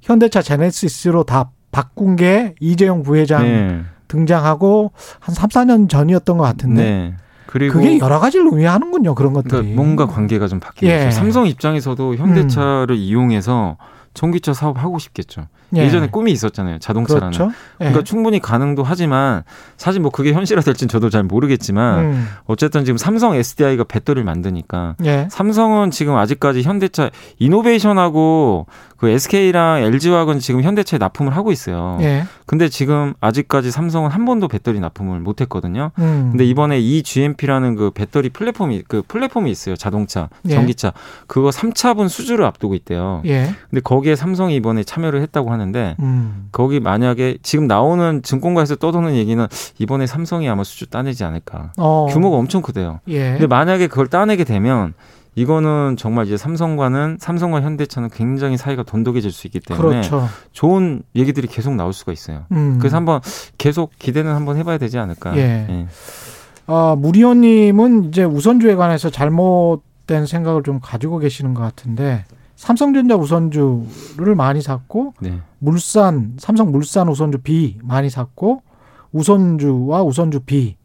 현대차 제네시스로 다 바꾼 게 이재용 부회장 네. 등장하고 한 3, 4년 전이었던 것 같은데. 네. 그리고 그게 여러 가지를 의미하는군요. 그런 것들이. 그러니까 뭔가 관계가 좀 바뀌죠. 예. 삼성 입장에서도 현대차를 음. 이용해서 전기차 사업 하고 싶겠죠. 예. 전에 꿈이 있었잖아요. 자동차라는. 그렇죠? 예. 그러니까 충분히 가능도 하지만 사실 뭐 그게 현실화 될지는 저도 잘 모르겠지만 음. 어쨌든 지금 삼성 SDI가 배터리를 만드니까 예. 삼성은 지금 아직까지 현대차 이노베이션하고 그 SK랑 LG화학은 지금 현대차에 납품을 하고 있어요. 예. 근데 지금 아직까지 삼성은 한 번도 배터리 납품을 못 했거든요. 음. 근데 이번에 이 GMP라는 그 배터리 플랫폼이 그 플랫폼이 있어요. 자동차, 예. 전기차. 그거 3차분 수주를 앞두고 있대요. 예. 근데 거기에 삼성이 이번에 참여를 했다고 하는 데 음. 거기 만약에 지금 나오는 증권가에서 떠도는 얘기는 이번에 삼성이 아마 수주 따내지 않을까. 어. 규모가 엄청 크대요. 예. 근데 만약에 그걸 따내게 되면 이거는 정말 이제 삼성과는 삼성과 현대차는 굉장히 사이가 돈독해질 수 있기 때문에 그렇죠. 좋은 얘기들이 계속 나올 수가 있어요. 음. 그래서 한번 계속 기대는 한번 해봐야 되지 않을까. 예. 예. 아, 무리원님은 이제 우선주에 관해서 잘못된 생각을 좀 가지고 계시는 것 같은데 삼성전자 우선주를 많이 샀고 네. 물산 삼성 물산 우선주 B 많이 샀고 우선주와 우선주 B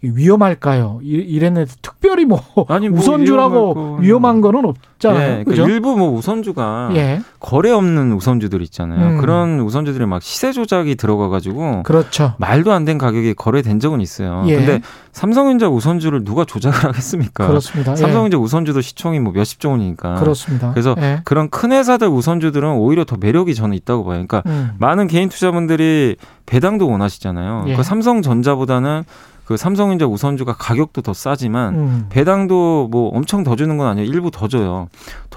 위험할까요? 이랬는데 특별히 뭐, (laughs) 아니, 뭐 우선주라고 위험한 거는 없잖아요. 예, 그러니까 일부 뭐 우선주가 예. 거래 없는 우선주들 있잖아요. 음. 그런 우선주들이 막 시세 조작이 들어가 가지고 그렇죠. 말도 안 된 가격에 거래된 적은 있어요. 예. 근데 삼성전자 우선주를 누가 조작을 하겠습니까? 그렇습니다. 예. 삼성전자 우선주도 시총이 뭐 몇십 조 원이니까. 그렇습니다. 그래서 예. 그런 큰 회사들 우선주들은 오히려 더 매력이 저는 있다고 봐요. 그러니까 음. 많은 개인 투자분들이 배당도 원하시잖아요. 예. 그 삼성전자보다는 그 삼성전자 우선주가 가격도 더 싸지만 음. 배당도 뭐 엄청 더 주는 건 아니에요. 일부 더 줘요.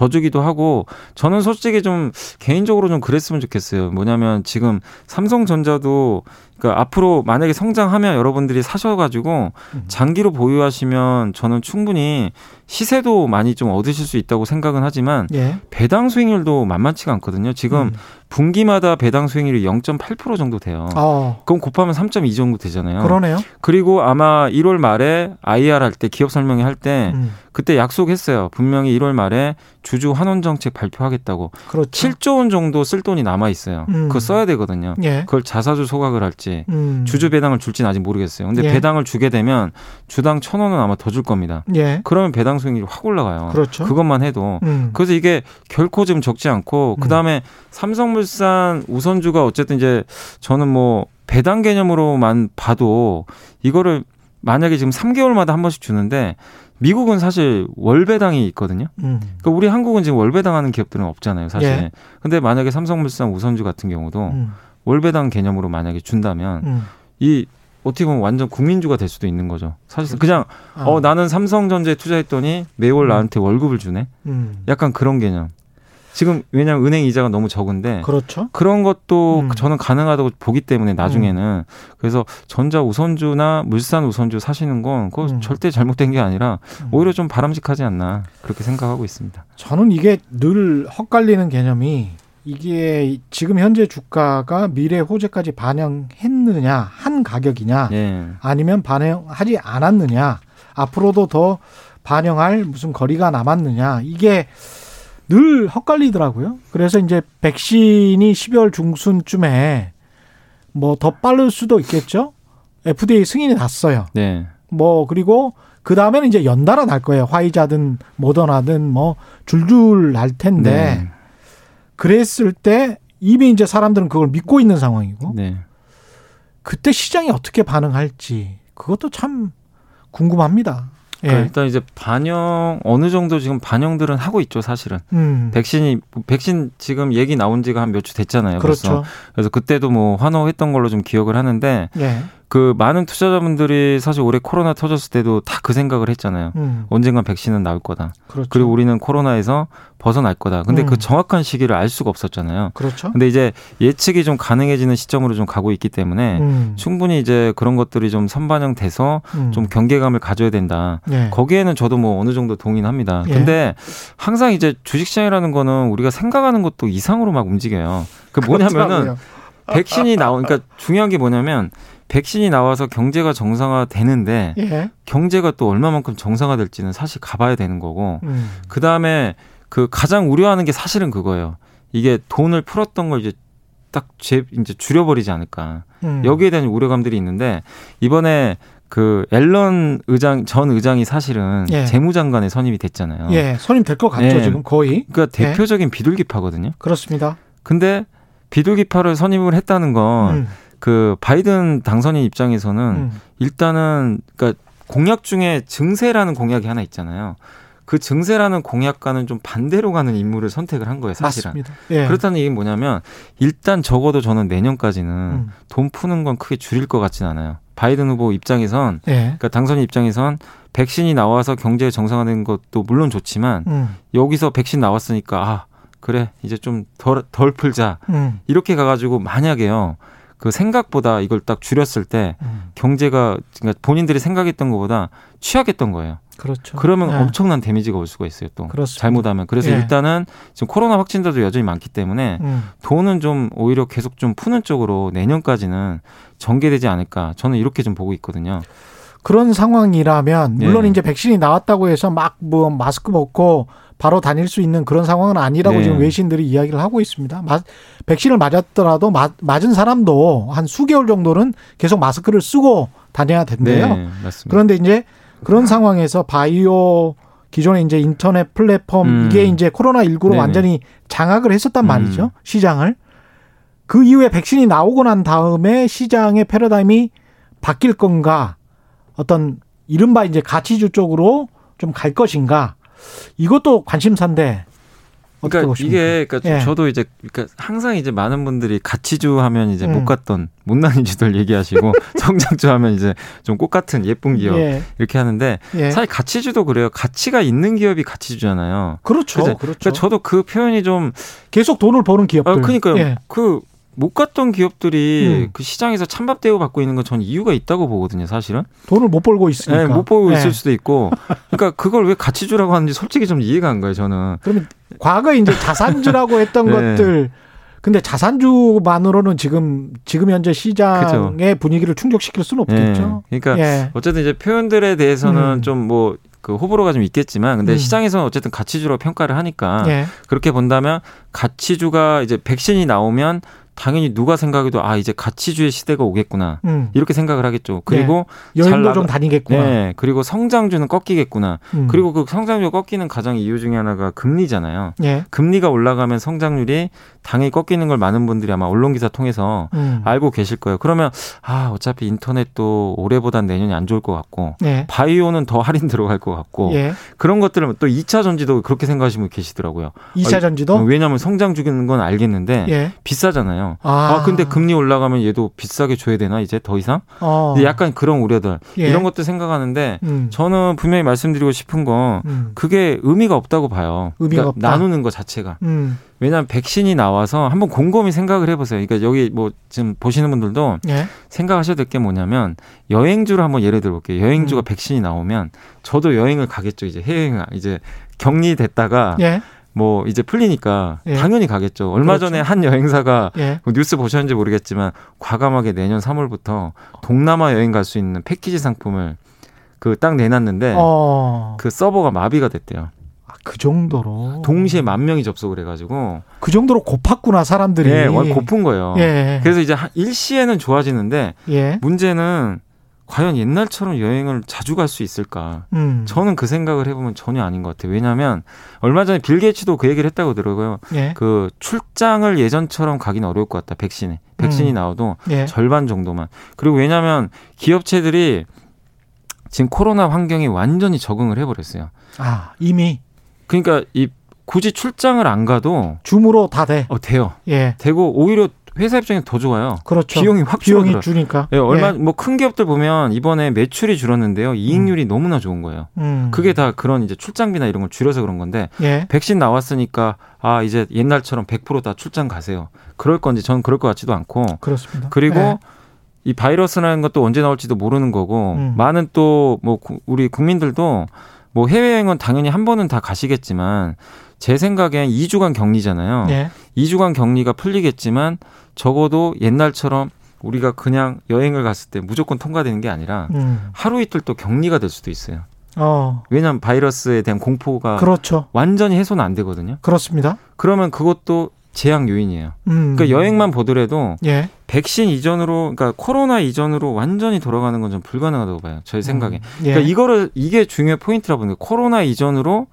더 주기도 하고 저는 솔직히 좀 개인적으로 좀 그랬으면 좋겠어요. 뭐냐면 지금 삼성전자도 그러니까 앞으로 만약에 성장하면 여러분들이 사셔가지고 음. 장기로 보유하시면 저는 충분히 시세도 많이 좀 얻으실 수 있다고 생각은 하지만 예. 배당 수익률도 만만치가 않거든요. 지금 음. 분기마다 배당 수익률이 0.8% 정도 돼요. 어. 그럼 곱하면 3.2 정도 되잖아요. 그러네요. 그리고 아마 1월 말에 IR 할 때 기업 설명회 할때 음. 그때 약속했어요. 분명히 1월 말에 주주 환원 정책 발표하겠다고. 그렇죠. 7조 원 정도 쓸 돈이 남아 있어요. 음. 그거 써야 되거든요. 예. 그걸 자사주 소각을 할지 음. 주주 배당을 줄지는 아직 모르겠어요. 근데 예. 배당을 주게 되면 주당 천 원은 아마 더 줄 겁니다. 예. 그러면 배당 수익률이 확 올라가요. 그렇죠. 그것만 해도. 음. 그래서 이게 결코 좀 적지 않고 음. 그다음에 삼성물산 우선주가 어쨌든 이제 저는 뭐 배당 개념으로만 봐도 이거를 만약에 지금 3개월마다 한 번씩 주는데 미국은 사실 월배당이 있거든요. 음. 그러니까 우리 한국은 지금 월배당하는 기업들은 없잖아요, 사실. 예. 근데 만약에 삼성물산 우선주 같은 경우도 음. 월배당 개념으로 만약에 준다면 음. 이 어떻게 보면 완전 국민주가 될 수도 있는 거죠. 사실 그냥 아. 어 나는 삼성전자에 투자했더니 매월 음. 나한테 월급을 주네. 음. 약간 그런 개념. 지금 왜냐하면 은행 이자가 너무 적은데 그렇죠. 그런 것도 음. 저는 가능하다고 보기 때문에 나중에는 음. 그래서 전자 우선주나 물산 우선주 사시는 건 그거 음. 절대 잘못된 게 아니라 음. 오히려 좀 바람직하지 않나 그렇게 생각하고 있습니다. 저는 이게 늘 헛갈리는 개념이 이게 지금 현재 주가가 미래 호재까지 반영했느냐 한 가격이냐 네. 아니면 반영하지 않았느냐 앞으로도 더 반영할 무슨 거리가 남았느냐 이게 늘 헛갈리더라고요. 그래서 이제 백신이 12월 중순쯤에 뭐 더 빠를 수도 있겠죠. FDA 승인이 났어요. 네. 뭐 그리고 그 다음에는 이제 연달아 날 거예요. 화이자든 모더나든 뭐 줄줄 날 텐데 네. 그랬을 때 이미 이제 사람들은 그걸 믿고 있는 상황이고 네. 그때 시장이 어떻게 반응할지 그것도 참 궁금합니다. 예. 그러니까 일단 이제 반영 어느 정도 지금 반영들은 하고 있죠 사실은 음. 백신이 백신 지금 얘기 나온 지가 한 몇 주 됐잖아요. 그렇죠. 벌써. 그래서 그때도 뭐 환호했던 걸로 좀 기억을 하는데 예. 그 많은 투자자분들이 사실 올해 코로나 터졌을 때도 다 그 생각을 했잖아요. 음. 언젠간 백신은 나올 거다. 그렇죠. 그리고 우리는 코로나에서 벗어날 거다. 근데 그 음. 그 정확한 시기를 알 수가 없었잖아요. 그렇죠. 근데 이제 예측이 좀 가능해지는 시점으로 좀 가고 있기 때문에 음. 충분히 이제 그런 것들이 좀 선반영돼서 음. 좀 경계감을 가져야 된다. 예. 거기에는 저도 뭐 어느 정도 동의합니다. 예. 근데 항상 이제 주식시장이라는 거는 우리가 생각하는 것도 이상으로 막 움직여요. 그 뭐냐면은 백신이 나오니까 그러니까 중요한 게 뭐냐면 백신이 나와서 경제가 정상화되는데 예. 경제가 또 얼마만큼 정상화될지는 사실 가봐야 되는 거고 음. 그 다음에 그 가장 우려하는 게 사실은 그거예요. 이게 돈을 풀었던 걸 이제 딱 제, 이제 줄여버리지 않을까. 음. 여기에 대한 우려감들이 있는데 이번에 그 앨런 의장 전 의장이 사실은 예. 재무장관에 선임이 됐잖아요. 예, 선임 될 것 같죠 예. 지금 거의. 그러니까 예. 대표적인 비둘기파거든요. 그렇습니다. 근데 비둘기파를 선임을 했다는 건 음. 그 바이든 당선인 입장에서는 음. 일단은 그러니까 공약 중에 증세라는 공약이 하나 있잖아요. 그 증세라는 공약과는 좀 반대로 가는 인물을 선택을 한 거예요, 사실은. 예. 그렇다는 얘기는 뭐냐면 일단 적어도 저는 내년까지는 음. 돈 푸는 건 크게 줄일 것 같진 않아요. 바이든 후보 입장에선 예. 그러니까 당선인 입장에선 백신이 나와서 경제 정상화된 것도 물론 좋지만 음. 여기서 백신 나왔으니까 아 그래 이제 좀 덜 덜 풀자 음. 이렇게 가가지고 만약에요 그 생각보다 이걸 딱 줄였을 때 음. 경제가 그러니까 본인들이 생각했던 것보다 취약했던 거예요. 그렇죠. 그러면 네. 엄청난 데미지가 올 수가 있어요. 또 그렇습니다. 잘못하면 그래서 네. 일단은 지금 코로나 확진자도 여전히 많기 때문에 음. 돈은 좀 오히려 계속 좀 푸는 쪽으로 내년까지는 전개되지 않을까 저는 이렇게 좀 보고 있거든요. 그런 상황이라면 물론 네. 이제 백신이 나왔다고 해서 막 뭐 마스크 벗고 바로 다닐 수 있는 그런 상황은 아니라고 네. 지금 외신들이 이야기를 하고 있습니다. 마, 백신을 맞았더라도 마, 맞은 사람도 한 수개월 정도는 계속 마스크를 쓰고 다녀야 된대요. 네, 그런데 이제 그런 상황에서 바이오 기존의 이제 인터넷 플랫폼 음. 이게 이제 코로나 19로 완전히 장악을 했었단 말이죠. 음. 시장을. 그 이후에 백신이 나오고 난 다음에 시장의 패러다임이 바뀔 건가? 어떤 이른바 이제 가치주 쪽으로 좀 갈 것인가? 이것도 관심사인데 그러니까 보십니까? 이게 그러니까 예. 저도 이제 그러니까 항상 이제 많은 분들이 가치주 하면 이제 음. 못 갔던 못난 인주들 얘기하시고 (laughs) 성장주 하면 이제 좀 꽃 같은 예쁜 기업 예. 이렇게 하는데 예. 사실 가치주도 그래요. 가치가 있는 기업이 가치주잖아요. 그렇죠. 그렇죠. 그러니까 저도 그 표현이 좀 계속 돈을 버는 기업들. 아, 그러니까요. 예. 그 못 갔던 기업들이 음. 그 시장에서 찬밥 대우 받고 있는 건 전 이유가 있다고 보거든요, 사실은. 돈을 못 벌고 있으니까. 네, 못 벌고 네. 있을 수도 있고. 그러니까 그걸 왜 가치 주라고 하는지 솔직히 좀 이해가 안 가요, 저는. 그러면 과거 이제 자산주라고 (laughs) 했던 네. 것들 근데 자산주만으로는 지금 지금 현재 시장의 그쵸. 분위기를 충족시킬 수는 없겠죠. 예. 그러니까 예. 어쨌든 이제 표현들에 대해서는 음. 좀뭐 그 호불호가 좀 있겠지만 근데 음. 시장에서는 어쨌든 가치주로 평가를 하니까 예. 그렇게 본다면 가치주가 이제 백신이 나오면 당연히 누가 생각해도 아 이제 가치주의 시대가 오겠구나 음. 이렇게 생각을 하겠죠. 그리고 네. 여행도 좀 다니겠구나. 네. 그리고 성장주는 꺾이겠구나. 음. 그리고 그 성장주 꺾이는 가장 이유 중에 하나가 금리잖아요. 예. 금리가 올라가면 성장률이 당연히 꺾이는 걸 많은 분들이 아마 언론 기사 통해서 음. 알고 계실 거예요. 그러면 아 어차피 인터넷도 올해보단 내년이 안 좋을 것 같고 예. 바이오는 더 할인 들어갈 것 같고 예. 그런 것들은 또 2차 전지도 그렇게 생각하시는 분 계시더라고요. 2차 전지도? 어, 왜냐하면 성장 주기는 건 알겠는데 예. 비싸잖아요. 아. 아. 근데 금리 올라가면 얘도 비싸게 줘야 되나 이제 더 이상? 어. 약간 그런 우려들 예. 이런 것도 생각하는데 음. 저는 분명히 말씀드리고 싶은 건 음. 그게 의미가 없다고 봐요. 의미가 그러니까 나누는 것 자체가. 음. 왜냐하면 백신이 나와서 한번 곰곰이 생각을 해보세요. 그러니까 여기 뭐 지금 보시는 분들도 예? 생각하셔야 될 게 뭐냐면 여행주를 한번 예를 들어볼게요. 여행주가 음. 백신이 나오면 저도 여행을 가겠죠. 이제 해외 이제 격리됐다가 예? 뭐 이제 풀리니까 예. 당연히 가겠죠. 얼마 그렇죠. 전에 한 여행사가 예. 뭐 뉴스 보셨는지 모르겠지만 과감하게 내년 3월부터 동남아 여행 갈 수 있는 패키지 상품을 그 딱 내놨는데 어. 그 서버가 마비가 됐대요. 그 정도로 동시에 만 명이 접속을 해가지고 그 정도로 고팠구나 사람들이. 예, 고픈 거예요. 예. 그래서 이제 일시에는 좋아지는데 예. 문제는 과연 옛날처럼 여행을 자주 갈 수 있을까? 음. 저는 그 생각을 해보면 전혀 아닌 것 같아요. 왜냐하면 얼마 전에 빌 게이츠도 그 얘기를 했다고 들어요. 예. 그 출장을 예전처럼 가기는 어려울 것 같다. 백신에 백신이 음. 나와도 예. 절반 정도만. 그리고 왜냐하면 기업체들이 지금 코로나 환경에 완전히 적응을 해버렸어요. 아 이미 그러니까 이 굳이 출장을 안 가도 줌으로 다 돼. 어 돼요. 예. 되고 오히려 회사 입장에 더 좋아요. 그렇죠. 비용이 확 비용이 줄니까. 네, 얼마 예. 뭐큰 기업들 보면 이번에 매출이 줄었는데요. 이익률이 음. 너무나 좋은 거예요. 음. 그게 다 그런 이제 출장비나 이런 걸 줄여서 그런 건데 예. 백신 나왔으니까 아 이제 옛날처럼 100%다 출장 가세요. 그럴 건지 저는 그럴 것 같지도 않고. 그렇습니다. 그리고 예. 이 바이러스라는 것도 언제 나올지도 모르는 거고 음. 많은 또 뭐 우리 국민들도 뭐 해외여행은 당연히 한 번은 다 가시겠지만 제 생각엔 2주간 격리잖아요. 네. 2주간 격리가 풀리겠지만 적어도 옛날처럼 우리가 그냥 여행을 갔을 때 무조건 통과되는 게 아니라 음. 하루 이틀 또 격리가 될 수도 있어요. 어. 왜냐하면 바이러스에 대한 공포가 그렇죠. 완전히 해소는 안 되거든요. 그렇습니다. 그러면 그것도 제약 요인이에요. 음. 그러니까 여행만 보더라도 예. 백신 이전으로 그러니까 코로나 이전으로 완전히 돌아가는 건 좀 불가능하다고 봐요. 저희 생각에. 음. 예. 그러니까 이거를 이게 중요한 포인트라고 보는 거예요. 코로나 이전으로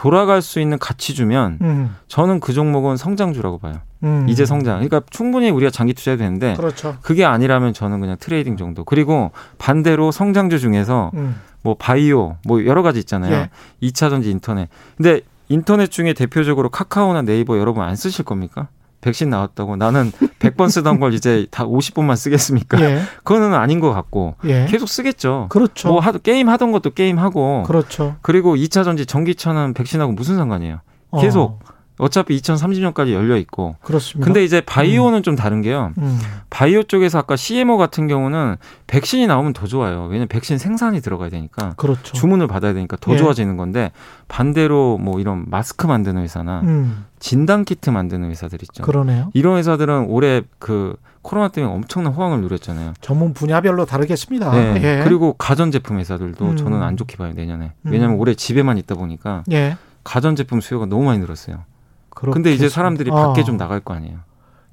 돌아갈 수 있는 가치주면 음. 저는 그 종목은 성장주라고 봐요. 음. 이제 성장. 그러니까 충분히 우리가 장기 투자해도 되는데 그렇죠. 그게 아니라면 저는 그냥 trading 정도. 그리고 반대로 성장주 중에서 음. 뭐 바이오 뭐 여러 가지 있잖아요. 예. 2차 전지 인터넷. 근데 인터넷 중에 대표적으로 카카오나 네이버 여러분 안 쓰실 겁니까? 백신 나왔다고 나는 100번 쓰던 걸 이제 다 50번만 쓰겠습니까? 예. 그거는 아닌 것 같고 예. 계속 쓰겠죠. 그렇죠. 뭐 하도 게임 하던 것도 게임 하고 그렇죠. 그리고 2차 전지 전기차는 백신하고 무슨 상관이에요? 계속 어. 어차피 2030년까지 열려 있고. 그렇습니다. 근데 이제 바이오는 음. 좀 다른 게요. 음. 바이오 쪽에서 아까 CMO 같은 경우는 백신이 나오면 더 좋아요. 왜냐면 백신 생산이 들어가야 되니까. 그렇죠. 주문을 받아야 되니까 더 예. 좋아지는 건데 반대로 뭐 이런 마스크 만드는 회사나 음. 진단 키트 만드는 회사들 있죠. 그러네요. 이런 회사들은 올해 그 코로나 때문에 엄청난 호황을 누렸잖아요. 전문 분야별로 다르겠습니다. 네. 예. 그리고 가전제품 회사들도 음. 저는 안 좋게 봐요 내년에. 왜냐하면 음. 올해 집에만 있다 보니까 예. 가전제품 수요가 너무 많이 늘었어요. 그렇겠습니다. 근데 이제 사람들이 밖에 아. 좀 나갈 거 아니에요.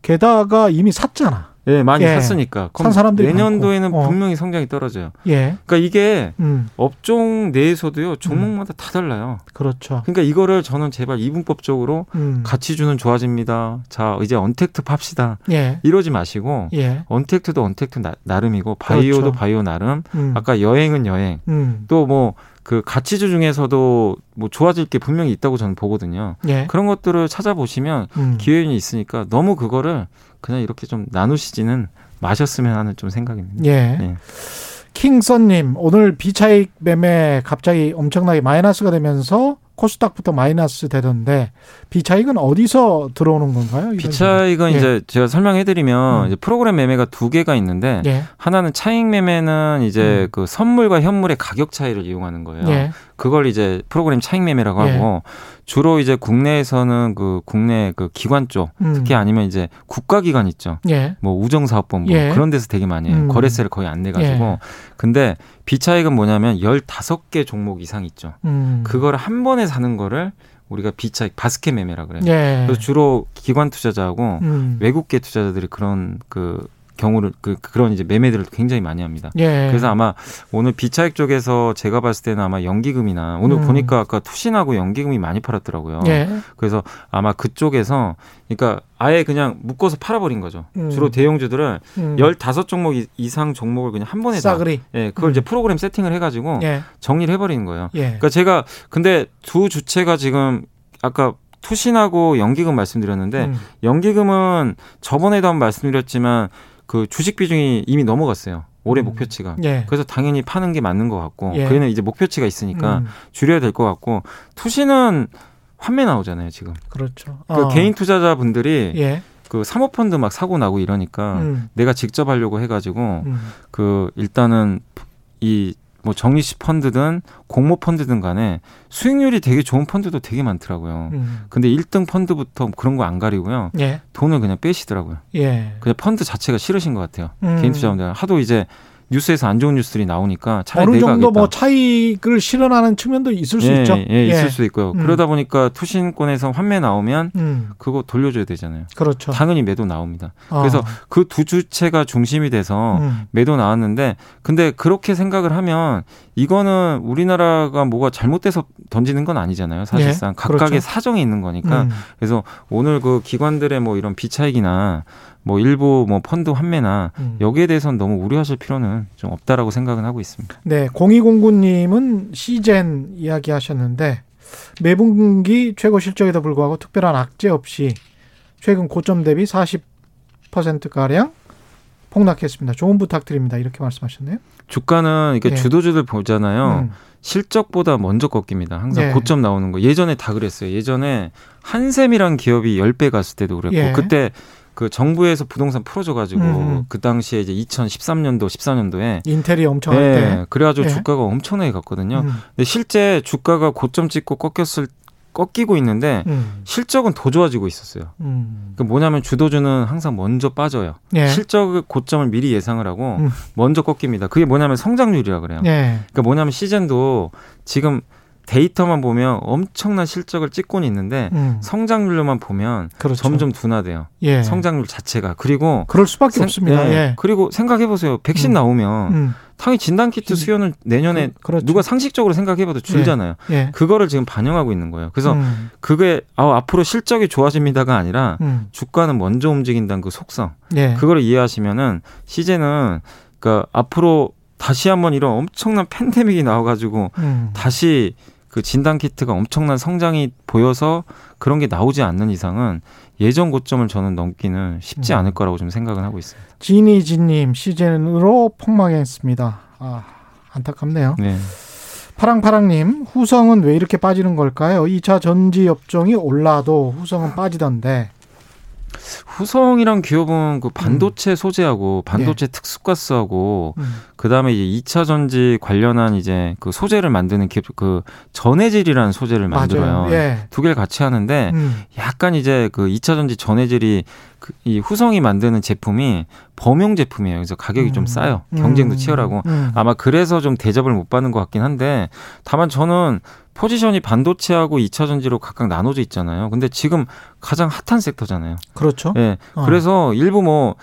게다가 이미 샀잖아. 예, 많이 예. 샀으니까. 산 사람들이 내년도에는. 어. 분명히 성장이 떨어져요. 예. 그러니까 이게 음. 업종 내에서도요 종목마다 음. 다 달라요. 그렇죠. 그러니까 이거를 저는 제발 이분법적으로 음. 가치주는 좋아집니다. 자 이제 언택트 팝시다. 예. 이러지 마시고 예. 언택트도 언택트 나, 름이고 바이오도 그렇죠. 바이오 나름. 음. 아까 여행은 여행. 음. 또뭐 그 가치주 중에서도 뭐 좋아질 게 분명히 있다고 저는 보거든요. 예. 그런 것들을 찾아보시면 음. 기회는 있으니까 너무 그거를 그냥 이렇게 좀 나누시지는 마셨으면 하는 좀 생각입니다. 예. 예. 킹선님 오늘 비차익 매매 갑자기 엄청나게 마이너스가 되면서 코스닥부터 마이너스 되던데 비차익은 어디서 들어오는 건가요? 비차익은 예. 이제 제가 설명해드리면 음. 이제 프로그램 매매가 두 개가 있는데 예. 하나는 차익 매매는 이제 음. 그 선물과 현물의 가격 차이를 이용하는 거예요. 예. 그걸 이제 프로그램 차익 매매라고 하고 예. 주로 이제 국내에서는 그 국내 그 기관 쪽 음. 특히 아니면 이제 국가기관 있죠. 예. 뭐 우정사업본부 예. 그런 데서 되게 많이 해요. 음. 거래세를 거의 안 내가지고. 예. 근데 비차익은 뭐냐면 열다섯 개 종목 이상 있죠. 음. 그거를 한 번에 사는 거를 우리가 비차익 바스켓 매매라 그래요. 예. 그래서 주로 기관 투자자하고 음. 외국계 투자자들이 그런 그 경우를 그 그런 이제 매매들을 굉장히 많이 합니다. 예. 그래서 아마 오늘 비차익 쪽에서 제가 봤을 때는 아마 연기금이나 오늘 음. 보니까 아까 투신하고 연기금이 많이 팔았더라고요. 예. 그래서 아마 그쪽에서 그러니까 아예 그냥 묶어서 팔아버린 거죠. 음. 주로 대형주들은 음. 15종목 이상 종목을 그냥 한 번에 싸그리. 다 예, 그걸 음. 이제 프로그램 세팅을 해 가지고 예. 정리를 해 버리는 거예요. 예. 그러니까 제가 근데 두 주체가 지금 아까 투신하고 연기금 말씀드렸는데 음. 연기금은 저번에도 한번 말씀드렸지만 그 주식 비중이 이미 넘어갔어요. 올해 음. 목표치가. 예. 그래서 당연히 파는 게 맞는 것 같고, 예. 그에는 이제 목표치가 있으니까 음. 줄여야 될 것 같고, 투시는 환매 나오잖아요, 지금. 그렇죠. 그 어. 개인 투자자분들이 예. 그 사모펀드 막 사고 나고 이러니까 음. 내가 직접 하려고 해가지고 음. 그 일단은 이 뭐 정리식 펀드든 공모 펀드든 간에 수익률이 되게 좋은 펀드도 되게 많더라고요. 음. 근데 1등 펀드부터 그런 거 안 가리고요. 예. 돈을 그냥 빼시더라고요. 예. 그냥 펀드 자체가 싫으신 것 같아요. 음. 개인 투자자분들 하도 이제 뉴스에서 안 좋은 뉴스들이 나오니까 차라리 어느 정도 뭐 차익을 실현하는 측면도 있을 수 예, 있죠. 예, 있을 예. 수 있고요. 음. 그러다 보니까 투신권에서 환매 나오면 음. 그거 돌려줘야 되잖아요. 그렇죠. 당연히 매도 나옵니다. 아. 그래서 그 두 주체가 중심이 돼서 음. 매도 나왔는데 근데 그렇게 생각을 하면 이거는 우리나라가 뭐가 잘못돼서 던지는 건 아니잖아요. 사실상 예, 각각의 그렇죠. 사정이 있는 거니까. 음. 그래서 오늘 그 기관들의 뭐 이런 비차익이나 뭐 일부 뭐 펀드 환매나 음. 여기에 대해서는 너무 우려하실 필요는 좀 없다라고 생각은 하고 있습니다. 네, 공이공구님은 시젠 이야기하셨는데 매분기 최고 실적에도 불구하고 특별한 악재 없이 최근 고점 대비 40% 가량 폭락했습니다. 조언 부탁드립니다. 이렇게 말씀하셨네요. 주가는 이렇게 네. 주도주들 보잖아요. 음. 실적보다 먼저 꺾입니다. 항상 네. 고점 나오는 거. 예전에 다 그랬어요. 예전에 한샘이란 기업이 10배 갔을 때도 그랬고 예. 그때 그 정부에서 부동산 풀어줘가지고 음. 그 당시에 이제 2013년도 14년도에 인텔이 엄청 네, 때 그래가지고 예. 주가가 엄청나게 갔거든요. 음. 근데 실제 주가가 고점 찍고 꺾였을 꺾이고 있는데 음. 실적은 더 좋아지고 있었어요. 음. 그 뭐냐면 주도주는 항상 먼저 빠져요. 예. 실적 고점을 미리 예상을 하고 음. 먼저 꺾입니다. 그게 뭐냐면 성장률이라 그래요. 예. 그러니까 뭐냐면 시즌도 지금 데이터만 보면 엄청난 실적을 찍고는 있는데 음. 성장률로만 보면 그렇죠. 점점 둔화돼요. 예. 성장률 자체가 그리고 그럴 수밖에 생, 없습니다. 예. 예. 그리고 생각해 보세요. 백신 음. 나오면 음. 당연히 진단키트 수요는 내년에 그, 렇죠 누가 상식적으로 생각해봐도 줄잖아요. 예. 예. 그거를 지금 반영하고 있는 거예요. 그래서 음. 그게 아, 앞으로 실적이 좋아집니다가 아니라 음. 주가는 먼저 움직인다는 그 속성. 예. 그거를 이해하시면은 시제는 그러니까 앞으로 다시 한번 이런 엄청난 팬데믹이 나와가지고 음. 다시 그 진단 키트가 엄청난 성장이 보여서 그런 게 나오지 않는 이상은 예전 고점을 저는 넘기는 쉽지 음. 않을 거라고 좀 생각을 하고 있습니다. 지니지님 시즌으로 폭망했습니다. 아 안타깝네요. 네. 파랑파랑님 후성은 왜 이렇게 빠지는 걸까요? 2차 전지 업종이 올라도 후성은 빠지던데 후성이란 기업은 그 반도체 음. 소재하고 반도체 예. 특수가스하고 음. 그다음에 이제 2차 전지 관련한 이제 그 소재를 만드는 기업 그 전해질이라는 소재를 만들어요. 예. 두 개를 같이 하는데 음. 약간 이제 그 2차 전지 전해질이 그 이 후성이 만드는 제품이 범용 제품이에요. 그래서 가격이 음. 좀 싸요. 경쟁도 음. 치열하고 음. 아마 그래서 좀 대접을 못 받는 것 같긴 한데 다만 저는 포지션이 반도체하고 2차 전지로 각각 나눠져 있잖아요. 근데 지금 가장 핫한 섹터잖아요. 그렇죠. 예. 네. 어. 그래서 일부 뭐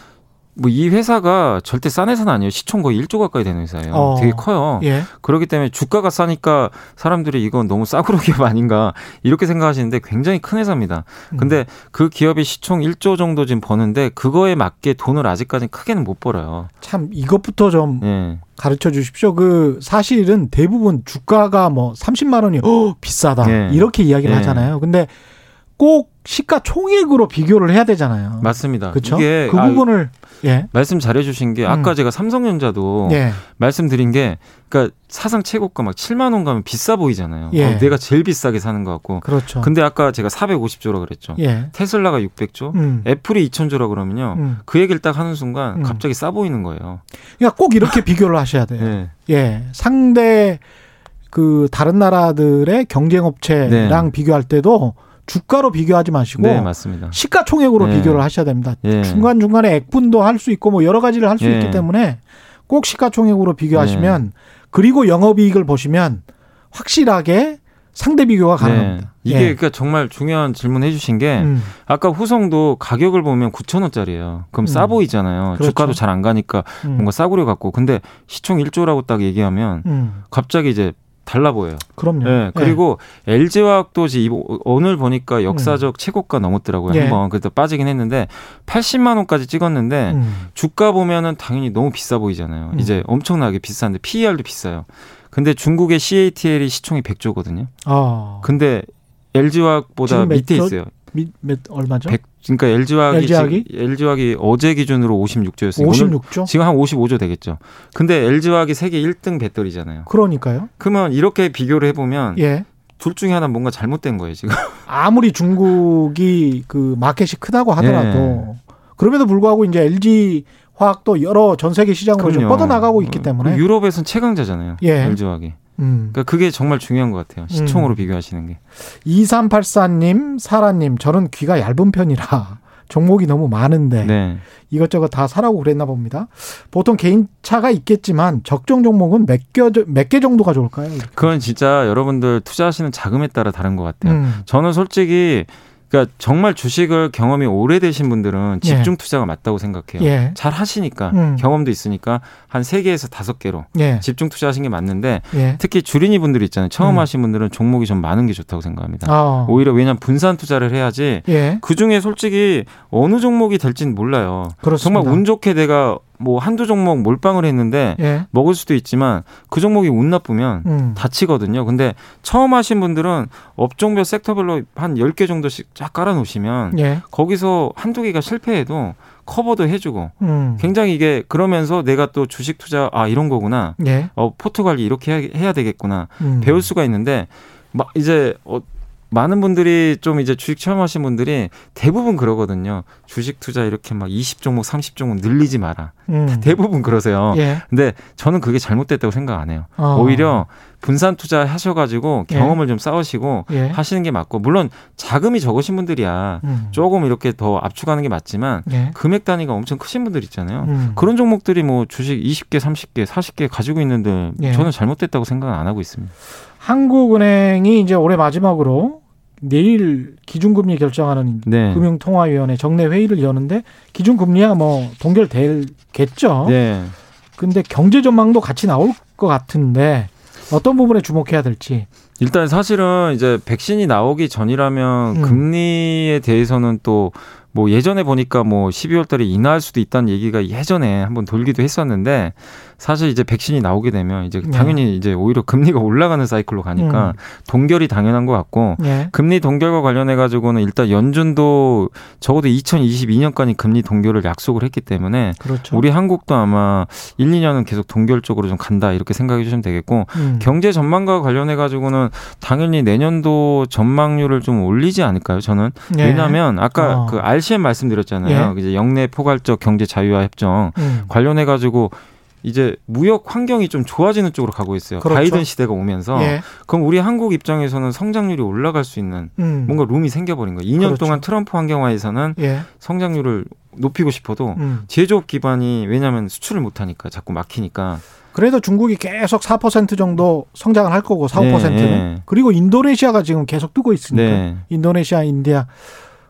뭐 이 회사가 절대 싼 회사는 아니에요. 시총 거의 1조 가까이 되는 회사예요. 어. 되게 커요. 예. 그렇기 때문에 주가가 싸니까 사람들이 이건 너무 싸구려 기업 아닌가 이렇게 생각하시는데 굉장히 큰 회사입니다. 음. 근데 그 기업이 시총 1조 정도 지금 버는데 그거에 맞게 돈을 아직까지 크게는 못 벌어요. 참 이것부터 좀 예. 가르쳐 주십시오. 그 사실은 대부분 주가가 뭐 30만 원이 어, (gasps) 비싸다. 예. 이렇게 이야기를 예. 하잖아요. 근데 꼭 시가총액으로 비교를 해야 되잖아요. 맞습니다. 그렇죠. 그 부분을 예. 말씀 잘해 주신 게 아까 음. 제가 삼성전자도 예. 말씀드린 게 그러니까 사상 최고가 막 7만 원 가면 비싸 보이잖아요. 예. 어, 내가 제일 비싸게 사는 것 같고. 그렇죠. 근데 아까 제가 450조라 그랬죠. 예. 테슬라가 600조, 음. 애플이 2천조라 그러면요. 음. 그 얘기를 딱 하는 순간 음. 갑자기 싸 보이는 거예요. 그러니까 꼭 이렇게 (laughs) 비교를 하셔야 돼요. 예. 예. 상대 그 다른 나라들의 경쟁 업체랑 네. 비교할 때도 주가로 비교하지 마시고 네, 맞습니다. 시가총액으로 네. 비교를 하셔야 됩니다. 예. 중간 중간에 액분도 할 수 있고 뭐 여러 가지를 할수 예. 있기 때문에 꼭 시가총액으로 비교하시면 네. 그리고 영업이익을 보시면 확실하게 상대 비교가 가능합니다. 네. 이게 예. 그러니까 정말 중요한 질문 해 주신 게 음. 아까 후성도 가격을 보면 9천 원짜리예요. 그럼 음. 싸 보이잖아요. 그렇죠. 주가도 잘 안 가니까 음. 뭔가 싸구려 같고 근데 시총 1조라고 딱 얘기하면 음. 갑자기 이제 달라 보여요. 그럼요. 네, 그리고 네. LG화학도 오늘 보니까 역사적 음. 최고가 넘었더라고요. 예. 한번 그때 빠지긴 했는데 80만 원까지 찍었는데 음. 주가 보면은 당연히 너무 비싸 보이잖아요. 음. 이제 엄청나게 비싼데 PER도 비싸요. 근데 중국의 CATL이 시총이 100조거든요. 아. 근데 LG화학보다 밑에 있어요. 몇, 몇 얼마죠? 100, 그러니까 LG화학이 LG화학이, LG화학이 어제 기준으로 56조였어요. 56조? 지금 한 55조 되겠죠. 근데 LG화학이 세계 1등 배터리잖아요. 그러니까요. 그러면 이렇게 비교를 해 보면 예. 둘 중에 하나 뭔가 잘못된 거예요, 지금. (laughs) 아무리 중국이 그 마켓이 크다고 하더라도 예. 그럼에도 불구하고 이제 LG 화학도 여러 전 세계 시장으로 좀 뻗어나가고 있기 때문에 유럽에서는 최강자잖아요. 예. LG화학이. 음. 그러니까 그게 정말 중요한 것 같아요. 시총으로 음. 비교하시는 게. 2384님, 사라님, 저는 귀가 얇은 편이라 (laughs) 종목이 너무 많은데 네. 이것저것 다 사라고 그랬나 봅니다. 보통 개인차가 있겠지만 적정 종목은 몇개몇 개 정도가 좋을까요? 이렇게. 그건 진짜 여러분들 투자하시는 자금에 따라 다른 것 같아요. 음. 저는 솔직히 그러니까 정말 주식을 경험이 오래되신 분들은 예. 집중 투자가 맞다고 생각해요. 예. 잘 하시니까 음. 경험도 있으니까 한 세개에서 다섯 개로 예. 집중 투자하신 게 맞는데 예. 특히 주린이 분들 있잖아요. 처음 음. 하신 분들은 종목이 좀 많은 게 좋다고 생각합니다. 아. 오히려 왜냐하면 분산 투자를 해야지 예. 그 중에 솔직히 어느 종목이 될지는 몰라요. 그렇습니다. 정말 운 좋게 내가 뭐 한두 종목 몰빵을 했는데 예. 먹을 수도 있지만 그 종목이 운 나쁘면 음. 다치거든요. 근데 처음 하신 분들은 업종별 섹터별로 한 10개 정도씩 쫙 깔아 놓으시면 예. 거기서 한두 개가 실패해도 커버도 해주고 음. 굉장히 이게 그러면서 내가 또 주식 투자 아 이런 거구나 예. 어 포트 관리 이렇게 해야 되겠구나 음. 배울 수가 있는데 막 이제 어 많은 분들이 좀 이제 주식 체험하신 분들이 대부분 그러거든요. 주식 투자 이렇게 막 20종목, 30종목 늘리지 마라. 음. 대부분 그러세요. 예. 근데 저는 그게 잘못됐다고 생각 안 해요. 어. 오히려 분산 투자 하셔가지고 예. 경험을 예. 좀 쌓으시고 예. 하시는 게 맞고 물론 자금이 적으신 분들이야 음. 조금 이렇게 더 압축하는 게 맞지만 예. 금액 단위가 엄청 크신 분들 있잖아요. 음. 그런 종목들이 뭐 주식 20개, 30개, 40개 가지고 있는데 예. 저는 잘못됐다고 생각 안 하고 있습니다. 한국은행이 이제 올해 마지막으로 내일 기준금리 결정하는 네. 금융통화위원회 정례 회의를 여는데 기준금리야 뭐 동결될겠죠. 네. 근데 경제 전망도 같이 나올 것 같은데 어떤 부분에 주목해야 될지. 일단 사실은 이제 백신이 나오기 전이라면 음. 금리에 대해서는 또 뭐 예전에 보니까 뭐 12월 달에 인하할 수도 있다는 얘기가 예전에 한번 돌기도 했었는데 사실 이제 백신이 나오게 되면 이제 네. 당연히 네. 이제 오히려 금리가 올라가는 사이클로 가니까 음. 동결이 당연한 것 같고 네. 금리 동결과 관련해 가지고는 일단 연준도 적어도 2022년까지 금리 동결을 약속을 했기 때문에 그렇죠. 우리 한국도 아마 1, 2년은 계속 동결 쪽으로 좀 간다 이렇게 생각해 주시면 되겠고 음. 경제 전망과 관련해 가지고는 당연히 내년도 전망률을 좀 올리지 않을까요? 저는 네. 왜냐하면 아까 어. 그 RCM 말씀드렸잖아요. 예. 이제 영내 포괄적 경제 자유화 협정 음. 관련해 가지고 이제 무역 환경이 좀 좋아지는 쪽으로 가고 있어요. 그렇죠. 바이든 시대가 오면서 예. 그럼 우리 한국 입장에서는 성장률이 올라갈 수 있는 음. 뭔가 룸이 생겨버린 거예요. 2년 그렇죠. 동안 트럼프 환경화에서는 예. 성장률을 높이고 싶어도 음. 제조업 기반이 왜냐하면 수출을 못하니까 자꾸 막히니까. 그래도 중국이 계속 4% 정도 성장을 할 거고 4, 5%는 네, 네. 그리고 인도네시아가 지금 계속 뜨고 있으니까 네. 인도네시아, 인디아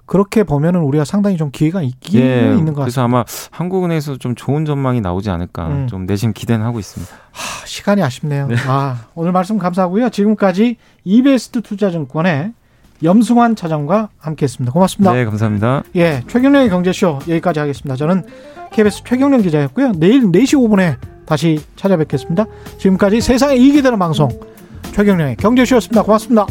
그렇게 보면은 우리가 상당히 좀 기회가 있긴 예, 있는 것 같습니다. 그래서 아마 한국은행에서 좀 좋은 전망이 나오지 않을까 음. 좀 내심 기대는 하고 있습니다. 하, 시간이 아쉽네요. 네. 아, 오늘 말씀 감사하고요. 지금까지 이베스트 투자증권의 염승환 차장과 함께했습니다. 고맙습니다. 네, 감사합니다. 예, 최경련의 경제쇼 여기까지 하겠습니다. 저는 KBS 최경련 기자였고요. 내일 4시 5분에 다시 찾아뵙겠습니다. 지금까지 세상에 이익이 되는 방송 최경련의 경제쇼였습니다. 고맙습니다.